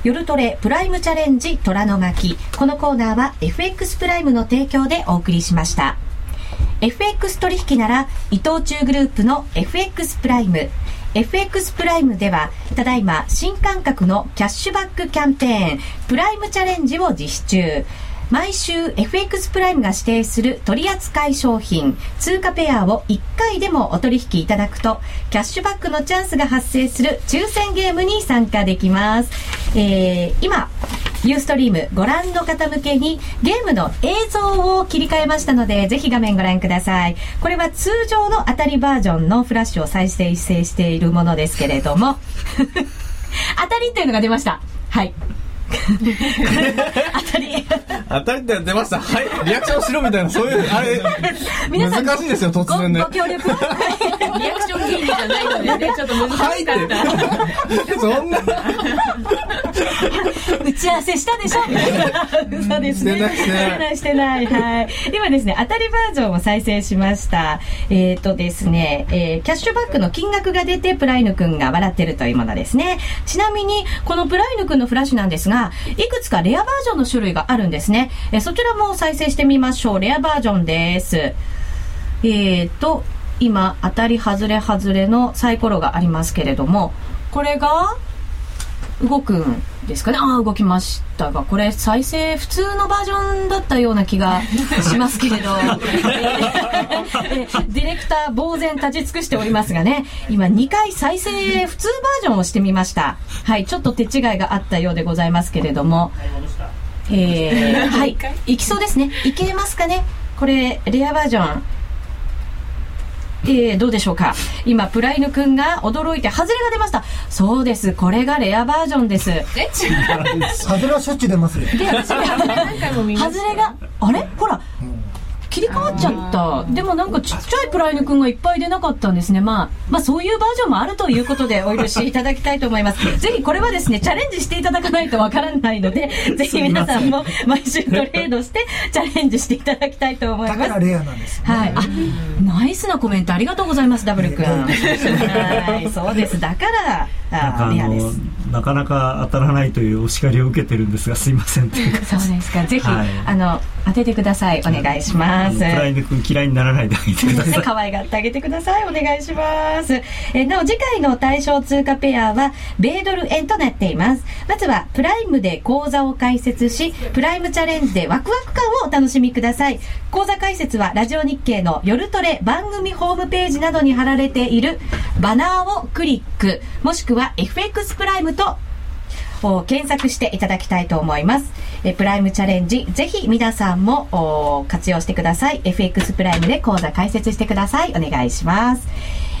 夜トレプライムチャレンジ虎の巻このコーナーは FX プライムの提供でお送りしました。FX 取引なら伊藤忠グループの FX プライム FX プライムではただいま新感覚のキャッシュバックキャンペーンプライムチャレンジを実施中毎週 FX プライムが指定する取扱い商品通貨ペアを1回でもお取引いただくとキャッシュバックのチャンスが発生する抽選ゲームに参加できます、えー今ユーストリームご覧の方向けにゲームの映像を切り替えましたのでぜひ画面ご覧ください。これは通常の当たりバージョンのフラッシュを再生しているものですけれども。[laughs] 当たりっていうのが出ました。はい。[laughs] 当たり当たりって出ました。はい。リアクションしろみたいなそういうあれ皆さん難しいですよ突然ね。ごご協力 [laughs] リアクション芸人じゃないのでねちょっと難しかった、[laughs] そんな。打ち合わせしたでしょ。みたいな嘘ですね。してないしてない。してないしてない。はい。今ですね当たりバージョンを再生しました。えっ、とですね、えーキャッシュバックの金額が出てプライヌ君が笑ってるというものですね。ちなみにこのプライヌ君のフラッシュなんですがいくつかレアバージョンの種類があるんですね、えーそちらも再生してみましょう。レアバージョンです。えーと今当たり外れ外れのサイコロがありますけれどもこれが動くんですかね。ああ動きましたがこれ再生普通のバージョンだったような気が [laughs] しますけれど、えディレクター呆然立ち尽くしておりますがね。今2回再生普通バージョンをしてみました。はいちょっと手違いがあったようでございますけれども。えー、はいいきそうですね。いけますかね。これレアバージョンえー、どうでしょうか？今プライヌ君が驚いて外れが出ました。そうです。これがレアバージョンです。え？違 [laughs] う外れはしょっちゅう出ますよ。で私が何回も見ます外れがあれ？ほら切り替わっちゃった。でもなんかちっちゃいプライヌ君がいっぱい出なかったんですね、まあ、まあそういうバージョンもあるということでお許しいただきたいと思います。ぜひこれはですねチャレンジしていただかないとわからないので [laughs] ぜひ皆さんも毎週トレードしてチャレンジしていただきたいと思います。だからレアなんですよね。はい、あナイスなコメントありがとうございますダブル君。はいそうです。だからレアです。のなかなか当たらないというお叱りを受けてるんですがすいません。というかそうですか。ぜひ、はい。あの当ててください。お願いします。プライド君嫌いにならないであげてください。可愛がってあげてください。お願いします。えーなお、次回の対象通貨ペアは、米ドル円となっています。まずは、プライムで講座を開設し、プライムチャレンジでワクワク感をお楽しみください。講座開設は、ラジオ日経の夜トレ番組ホームページなどに貼られているバナーをクリック、もしくは FX プライムとを検索していただきたいと思います。えプライムチャレンジ、ぜひ皆さんも活用してください。FX プライムで講座開設してください。お願いします。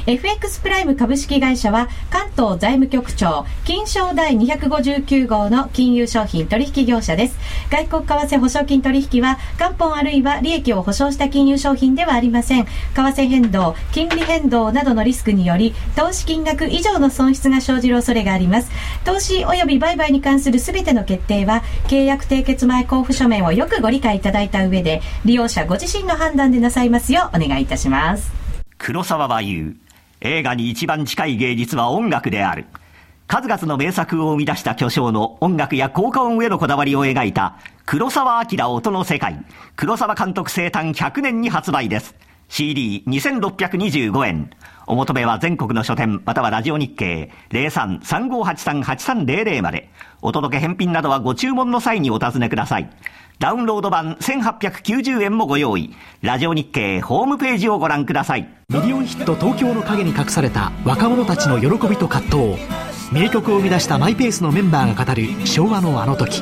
FX プライム株式会社は関東財務局長金賞第259号の金融商品取引業者です。外国為替保証金取引は元本あるいは利益を保証した金融商品ではありません。為替変動金利変動などのリスクにより投資金額以上の損失が生じる恐れがあります。投資及び売買に関するすべての決定は契約締結前交付書面をよくご理解いただいた上で利用者ご自身の判断でなさいますようお願いいたします。黒沢は言う映画に一番近い芸術は音楽である。数々の名作を生み出した巨匠の音楽や効果音へのこだわりを描いた黒沢明音の世界。黒沢監督生誕100年に発売です。CD2625 円。お求めは全国の書店またはラジオ日経0335838300まで。お届け返品などはご注文の際にお尋ねください。ダウンロード版1890円もご用意。ラジオ日経ホームページをご覧ください。ミリオンヒット東京の陰に隠された若者たちの喜びと葛藤。名曲を生み出したマイペースのメンバーが語る昭和のあの時。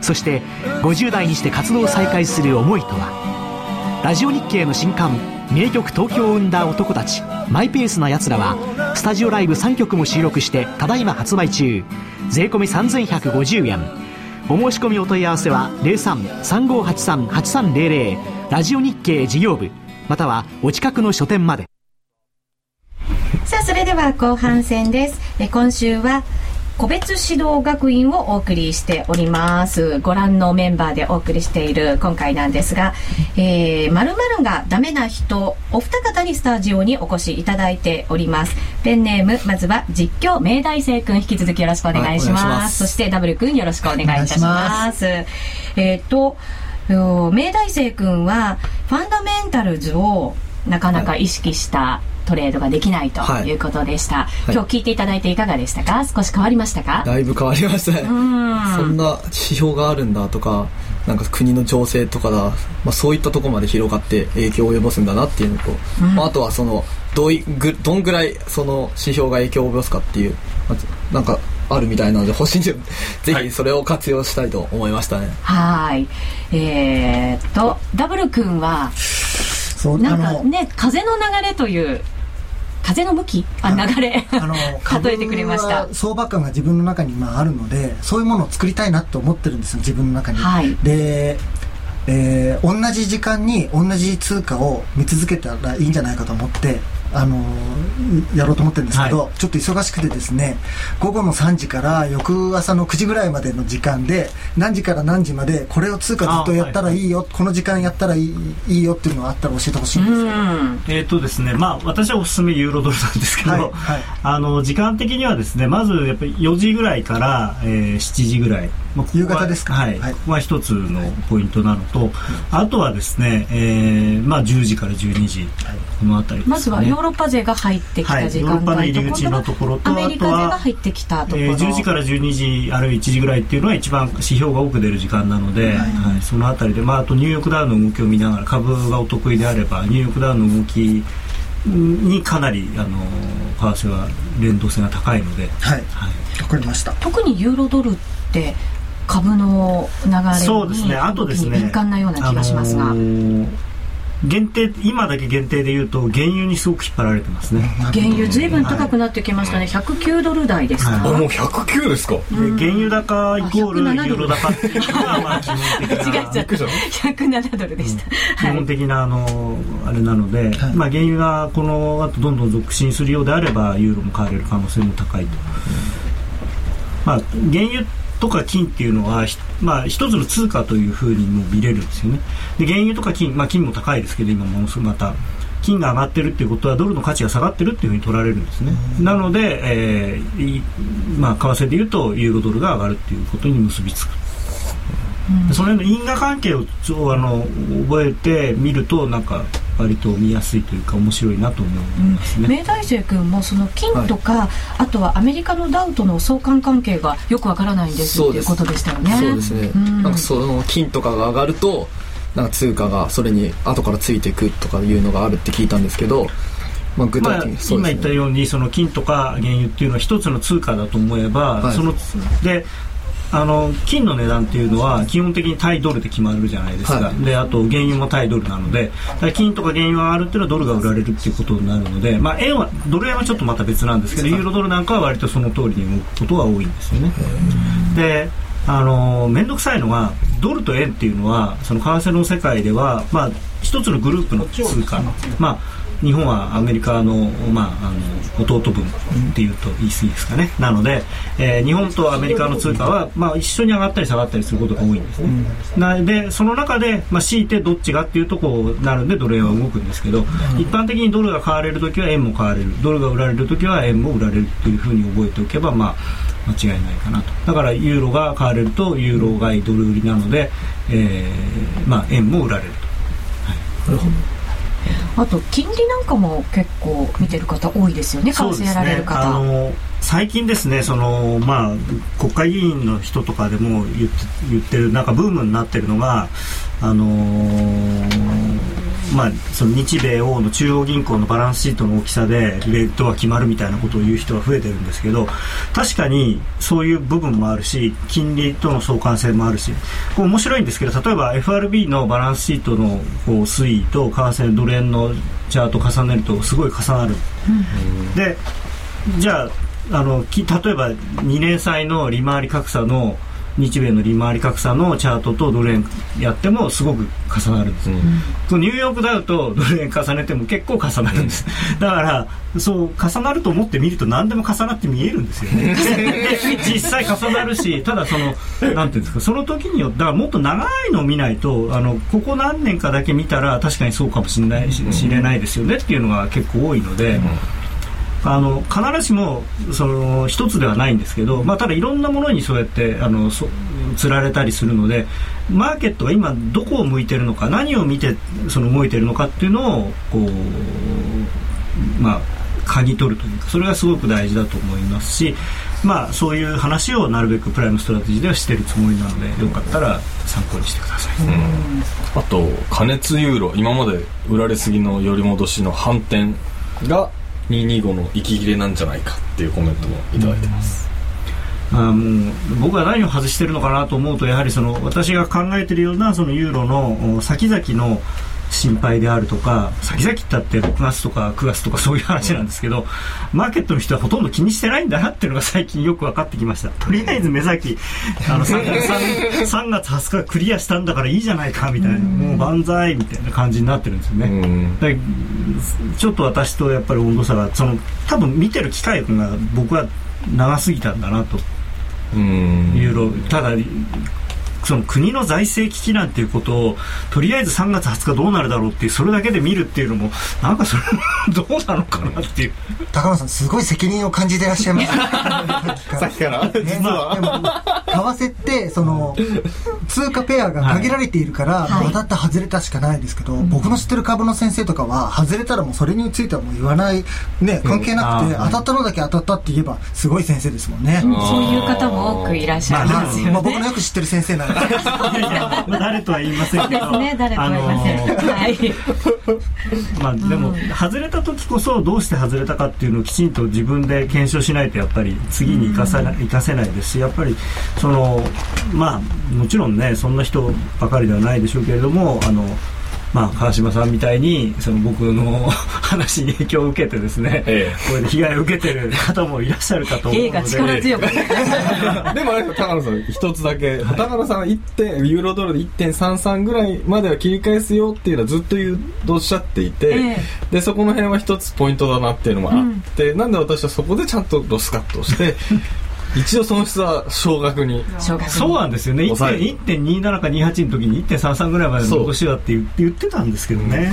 そして50代にして活動を再開する思いとは。ラジオ日経の新刊名曲東京を生んだ男たち。マイペースな奴らはスタジオライブ3曲も収録してただいま発売中。税込3150円。お申し込みお問い合わせは03-3583-8300ラジオ日経事業部またはお近くの書店まで。さあそれでは後半戦です。え今週は個別指導学院をお送りしております。ご覧のメンバーでお送りしている今回なんですが「えー、〇〇がダメな人」お二方にスタジオにお越しいただいております。ペンネームまずは実況明大生君引き続きよろしくお願いします,、はいます。そしてダブル君よろしくお願いいたします。えっ、と明大生君はファンダメンタルズをなかなか意識したトレードができないとはい。いうことでした、い。今日聞いていただいていかがでしたか？少し変わりましたか？だいぶ変わりましたね。うん。そんな指標があるんだとかなんか国の情勢とかだ、まあ、そういったところまで広がって影響を及ぼすんだなっていうのと、まあ、あとはそのどういぐどんぐらいその指標が影響を及ぼすかっていうまずなんかあるみたいなので欲しいんでぜひそれを活用したいと思いましたね、はい。えー、っとダブル君はそうなんかね風の流れという風の向きあ流れあの [laughs] 例えてくれました。相場感が自分の中にまああるのでそういうものを作りたいなと思ってるんですよ自分の中に、はい。で、えー同じ時間に同じ通貨を見続けたらいいんじゃないかと思ってあのやろうと思ってるんですけど、はちょっと忙しくてですね午後の3時から翌朝の9時ぐらいまでの時間で何時から何時までこれを通貨ずっとやったらい。いよ、この時間やったらいいいいよっていうのがあったら教えてほしいんですけど、うん。えーとですねまあ、私はおすすめユーロドルなんですけど、はいはい。あの時間的にはですねまずやっぱり4時ぐらいから、えー7時ぐらい、まあここは夕方ですか？はい、はい。ここが一つのポイントなのと、あとはですね、えーまあ、10時から12時、この辺りです、ね、まずはヨーロッパ勢が入ってきた時間帯と、はいヨーロッパの入り口のところとアメリカ勢が入ってきたところ、えー10時から12時あるいは1時ぐらいっていうのは一番指標が多く出る時間なので、はい。そのあたりで、まあ、あとニューヨークダウの動きを見ながら株がお得意であればニューヨークダウの動きにかなりあの為替は連動性が高いので、はい。はい。わかりました。特にユーロドルって株の流れにそうですね。あとですね敏感なような気がしますが、あのー限定今だけ限定で言うと原油にすごく引っ張られてますね。原油ずいぶん高くなってきましたね、109ドル台ですか、あもう109ですか。で原油高イコール107ユーロ高っていうのがまあ基本的な [laughs] 違っちゃった。107ドルでした、基本的なあのあれなので、まあ、原油がこの後どんどん続伸するようであればユーロも買われる可能性も高いと、まあ、原油とか金っていうのは、ひまあ、一つの通貨というふうにも見れるんですよね。で原油とか金、まあ、金も高いですけど今ものすごくまた金が上がってるっていうことはドルの価値が下がってるっていうふうに取られるんですね、なので、えーいまあ、為替でいうとユーロドルが上がるっていうことに結びつく。その辺の因果関係をあの覚えてみるとなんか割と見やすいというか面白いなと思いますね。明大生君もその金とか、あとはアメリカのダウとの相関関係がよくわからないんですっていうことでしたよね。そうです。ね、ん。なんかその金とかが上がるとなんか通貨がそれに後からついていくとかいうのがあるって聞いたんですけど、まあ、具まあ体的に、そう今言ったようにその金とか原油っていうのは一つの通貨だと思えば、はい。そのであの金の値段っていうのは基本的に対ドルで決まるじゃないですか、はい。であと原油も対ドルなので金とか原油が上がるっていうのはドルが売られるっていうことになるので、まあ、円はドル円はちょっとまた別なんですけどユーロドルなんかは割とその通りに動くことが多いんですよね。であの面倒くさいのがドルと円っていうのはその為替の世界では、まあ、一つのグループの通貨、まあ、日本はアメリカの,、まあ、あの弟分っていうと言い過ぎですかね。なので、えー日本とアメリカの通貨は、まあ、一緒に上がったり下がったりすることが多いんですね、なでその中で、まあ、強いてどっちがっていうとこうなるんでドル円は動くんですけど、一般的にドルが買われるときは円も買われる。ドルが売られるときは円も売られるっていうふうに覚えておけば、まあ間違いないかなと。だからユーロが買われるとユーロ買いドル売りなので、えーまあ、円も売られるあと金利なんかも結構見てる方多いですよね為替やられるあ方。の最近ですねその、まあ、国会議員の人とかでも言って言ってるなんかブームになってるのがあのーまあ、その日米欧の中央銀行のバランスシートの大きさでレートは決まるみたいなことを言う人が増えてるんですけど確かにそういう部分もあるし金利との相関性もあるしこう面白いんですけど例えば FRB のバランスシートのこう推移と為替ドル円のチャートを重ねるとすごい重なる。でじゃああのき例えば2年債の利回り格差の日米の利回り格差のチャートとドル円やってもすごく重なるんです、このニューヨークダウと [laughs] ドル円重ねても結構重なるんです。[laughs] だからそう重なると思って見ると何でも重なって見えるんですよね。で [laughs] 実際重なるしただそのなんていうんですかその時によってだからもっと長いのを見ないとあのここ何年かだけ見たら確かにそうかもしれないし知れないですよねっていうのが結構多いので、あの必ずしもその一つではないんですけど、まあ、ただいろんなものにそうやってあのそ釣られたりするのでマーケットが今どこを向いてるのか何を見てその動いてるのかっていうのをこうまあ嗅ぎ取るというかそれがすごく大事だと思いますし、まあ、そういう話をなるべくプライムストラテジーではしてるつもりなのでよかったら参考にしてください。あと過熱ユーロ今まで売られすぎの寄り戻しの反転が225の息切れなんじゃないかっていうコメントもいただいてます、あもう僕は何を外してるのかなと思うとやはりその私が考えているようなそのユーロのお先々の心配であるとか先々って言ったって6月とか9月とかそういう話なんですけど、マーケットの人はほとんど気にしてないんだなっていうのが最近よく分かってきました。とりあえず目先あの 3, 月 3, 月20日クリアしたんだからいいじゃないかみたいな。もう万歳みたいな感じになってるんですよね、ちょっと私とやっぱり温度差がその多分見てる機会が僕は長すぎたんだなと。うん。ユーロただその国の財政危機なんていうことをとりあえず3月20日どうなるだろうっていうそれだけで見るっていうのもなんかそれどうなのかなっていう。高野さんすごい責任を感じてらっしゃいます。さっきから。ね、でも為替ってその通貨ペアが限られているから、当たった外れたしかないですけど、僕の知ってる株の先生とかは外れたらもうそれについてはもう言わない。ね関係なくて、うん当たったのだけ当たったって言えばすごい先生ですもんね、そういう方も多くいらっしゃいますよね。まあ、僕のよく知ってる先生なん [laughs] 誰とは言いませんけどね、誰とは言いません。あのーはい。[laughs] まあ、でも、外れた時こそどうして外れたかっていうのをきちんと自分で検証しないとやっぱり次に生かさな生かせないですしやっぱりそのまあもちろんねそんな人ばかりではないでしょうけれどもあのまあ、川島さんみたいにその僕の話に影響を受けてですね、えこれで被害を受けてる方もいらっしゃるかと思うので。[laughs] でもあれですよ高野さん一つだけ、高野さんは1点ユーロドルで1.33ぐらいまでは切り返すよっていうのはずっと言うとおっしゃっていて、えでそこの辺は一つポイントだなっていうのもあって、なんで私はそこでちゃんとロスカットをして [laughs] 一応損失は少額に。そうなんですよね。抑え1.27か28の時に1.33ぐらいまでの残しだって言って言ってたんですけどね。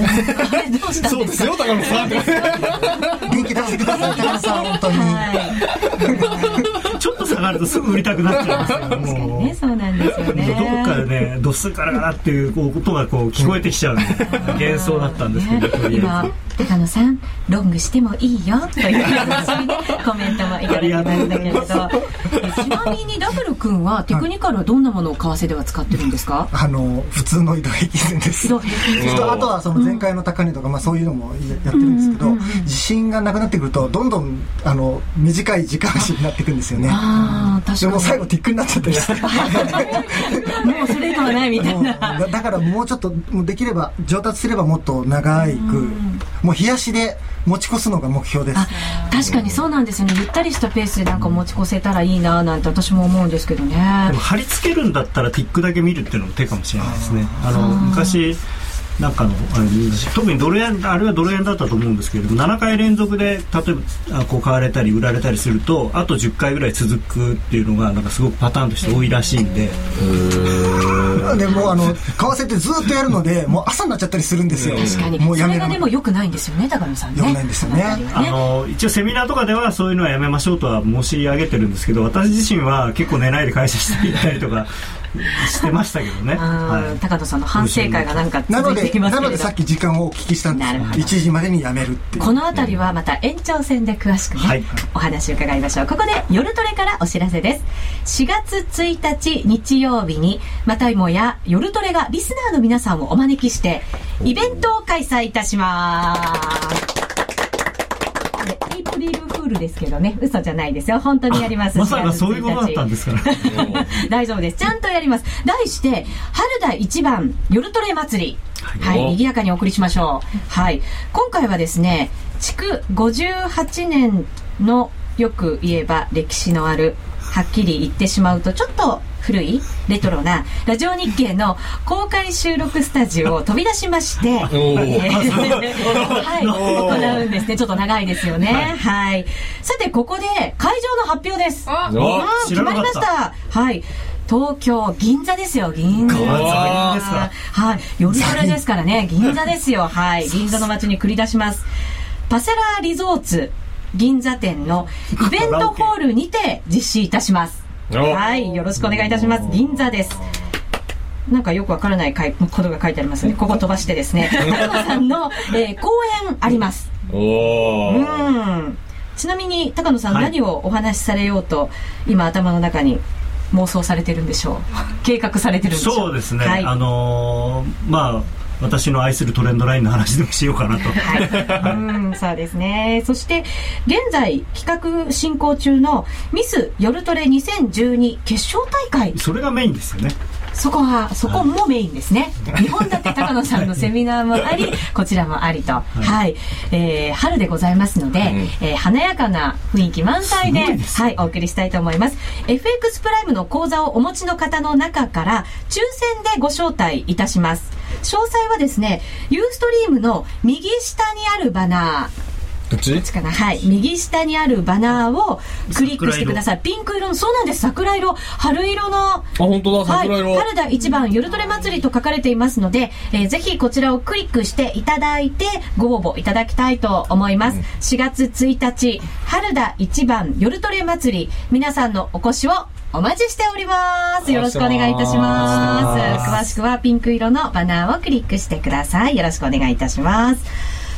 あれどうしたんですか高野さん。[laughs] 元気出してください高野さん本当に。はちょっと下がるとすぐ売りたくなっちゃうんですよ。いもうねそうなんですよね。どこかでねドスカラガラっていうこう音がこう聞こえてきちゃう。幻想だったんですけど、とり今あ高野さんロングしてもいいよという私にねコメントもいただきましたけれど。えちなみにダブル君はテクニカルはどんなものを為替では使ってるんですか？あの普通の移動平均線です移動平均線あとはその前回の高値とか、まあ、そういうのもやってるんですけど、自信がなくなってくるとどんどんあの短い時間足になっていくんですよねああ確かに。でも最後ティックになっちゃったりして [laughs] もうそれ以降はないみたいな。だだからもうちょっともうできれば上達すればもっと長くもう冷やしで持ち越すのが目標です。あ確かにそうなんですよね。ゆったりしたペースでなんか持ち越せたらいいななんて私も思うんですけどね。でも貼り付けるんだったらティックだけ見るっていうのも手かもしれないですね。あの昔なんかのあの特にドル円あれはドル円だったと思うんですけれども7回連続で例えばあこう買われたり売られたりするとあと10回ぐらい続くっていうのがなんかすごくパターンとして多いらしいんで。でもうあの為替ってずっとやるので [laughs] もう朝になっちゃったりするんですよ。確かに。もうやめそれがでも良くないんですよね高野さんね。良くないんですよね。あの一応セミナーとかではそういうのはやめましょうとは申し上げてるんですけど私自身は結構寝ないで会社していったりとかしてましたけどね、はい。高野さんの反省会がなんかなの続いてきますけれど。でさっき時間をお聞きしたんですよ。なるほど。1時までにやめるっていう。この辺りはまた延長戦で詳しくね、はい。お話を伺いましょう。ここで夜トレからお知らせです。4月1日日曜日にまたいもや夜トレがリスナーの皆さんをお招きしてイベントを開催いたしますールですけどね嘘じゃないですよ本当にやりますまさか4月そういうことだったんですから [laughs] 大丈夫です。ちゃんとやります。題して、春田一番夜トレ祭り。はい、賑やかにお送りしましょう。はい。今回はですね、築58年のよく言えば歴史のある、はっきり言ってしまうとちょっと古いレトロなラジオ日経の公開収録スタジオを [laughs] 飛び出しまして、[laughs] えー。はい、[laughs] 行うんですね。ちょっと長いですよね。はい。さて、ここで会場の発表です。あおあー決まりました。はい。東京銀座ですよ。銀座。はい。夜トレですからね。銀座ですよ。はい。銀座の街に繰り出します。パセラリゾーツ銀座店のイベントホールにて実施いたします。おはいよろしくお願いいたします。銀座です。なんかよくわからないかいことが書いてありますのでここ飛ばしてですね。[laughs] 高野さんの、えー講演あります。おおうーん。ちなみに高野さん、はい。何をお話しされようと今頭の中に妄想されてるんでしょう？計画されてるんでしょう？そうですね、はい、あのーまあ私の愛するトレンドラインの話でもしようかなとはい、うん、そうですね。そして、現在企画進行中のミス夜トレ2012決勝大会。それがメインですよねそこは、そこもメインですね。日本だって高野さんのセミナーもあり、[laughs] こちらもありと。はい。えー春でございますので、えー華やかな雰囲気満載で、はい、お送りしたいと思います。FX プライムの講座をお持ちの方の中から、抽選でご招待いたします。詳細はですね、ユーストリームの右下にあるバナー、こっち？こっちかな？はい。右下にあるバナーをクリックしてください。ピンク色の、そうなんです。桜色、春色の、あ本当だ。桜色、はい、春田一番夜トレ祭りと書かれていますので、えーぜひこちらをクリックしていただいてご応募いただきたいと思います。4月1日、春田一番夜トレ祭り、皆さんのお越しをお待ちしております。よろしくお願いいたします。詳しくはピンク色のバナーをクリックしてください。よろしくお願いいたします。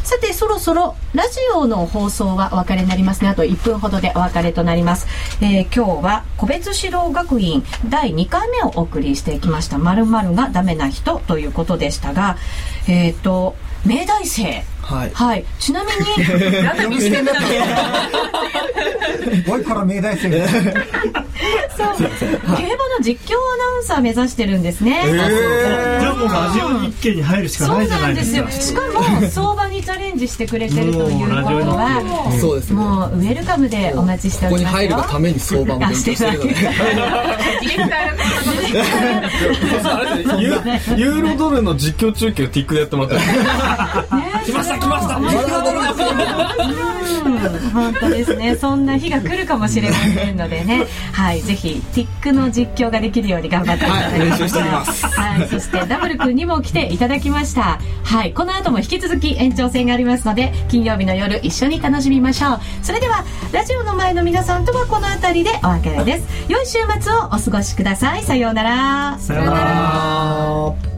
さて、そろそろラジオの放送はお別れになりますね。あと1分ほどでお別れとなります。えー今日は個別指導学院第2回目をお送りしてきました。〇〇がダメな人ということでしたが、えっ、と、明大生はい。はい。ちなみにラグビーしてたのおいから明大生そう競馬の実況アナウンサー目指してるんですね、じゃあもうラジオ日経に入るしかないじゃなでなんいです。かしかも相場にチャレンジしてくれてるということはそうですね。もうウェルカムでお待ちしてここにおります。よ入るがために相場も。勉強してるユーロドルの実況中継をティックでやってもらった。ら来ました来ました。本当ですね。そんな日が来るかもしれませんのでね。はいぜひティックの実況ができるように頑張っていただきはい。はいそしてダブル君にも来ていただきました。はいこの後も引き続き延長戦がありますので金曜日の夜一緒に楽しみましょう。それではラジオの前の皆さんとはこの辺りでお別れです。良い週末をお過ごしください。さようなら。さよなら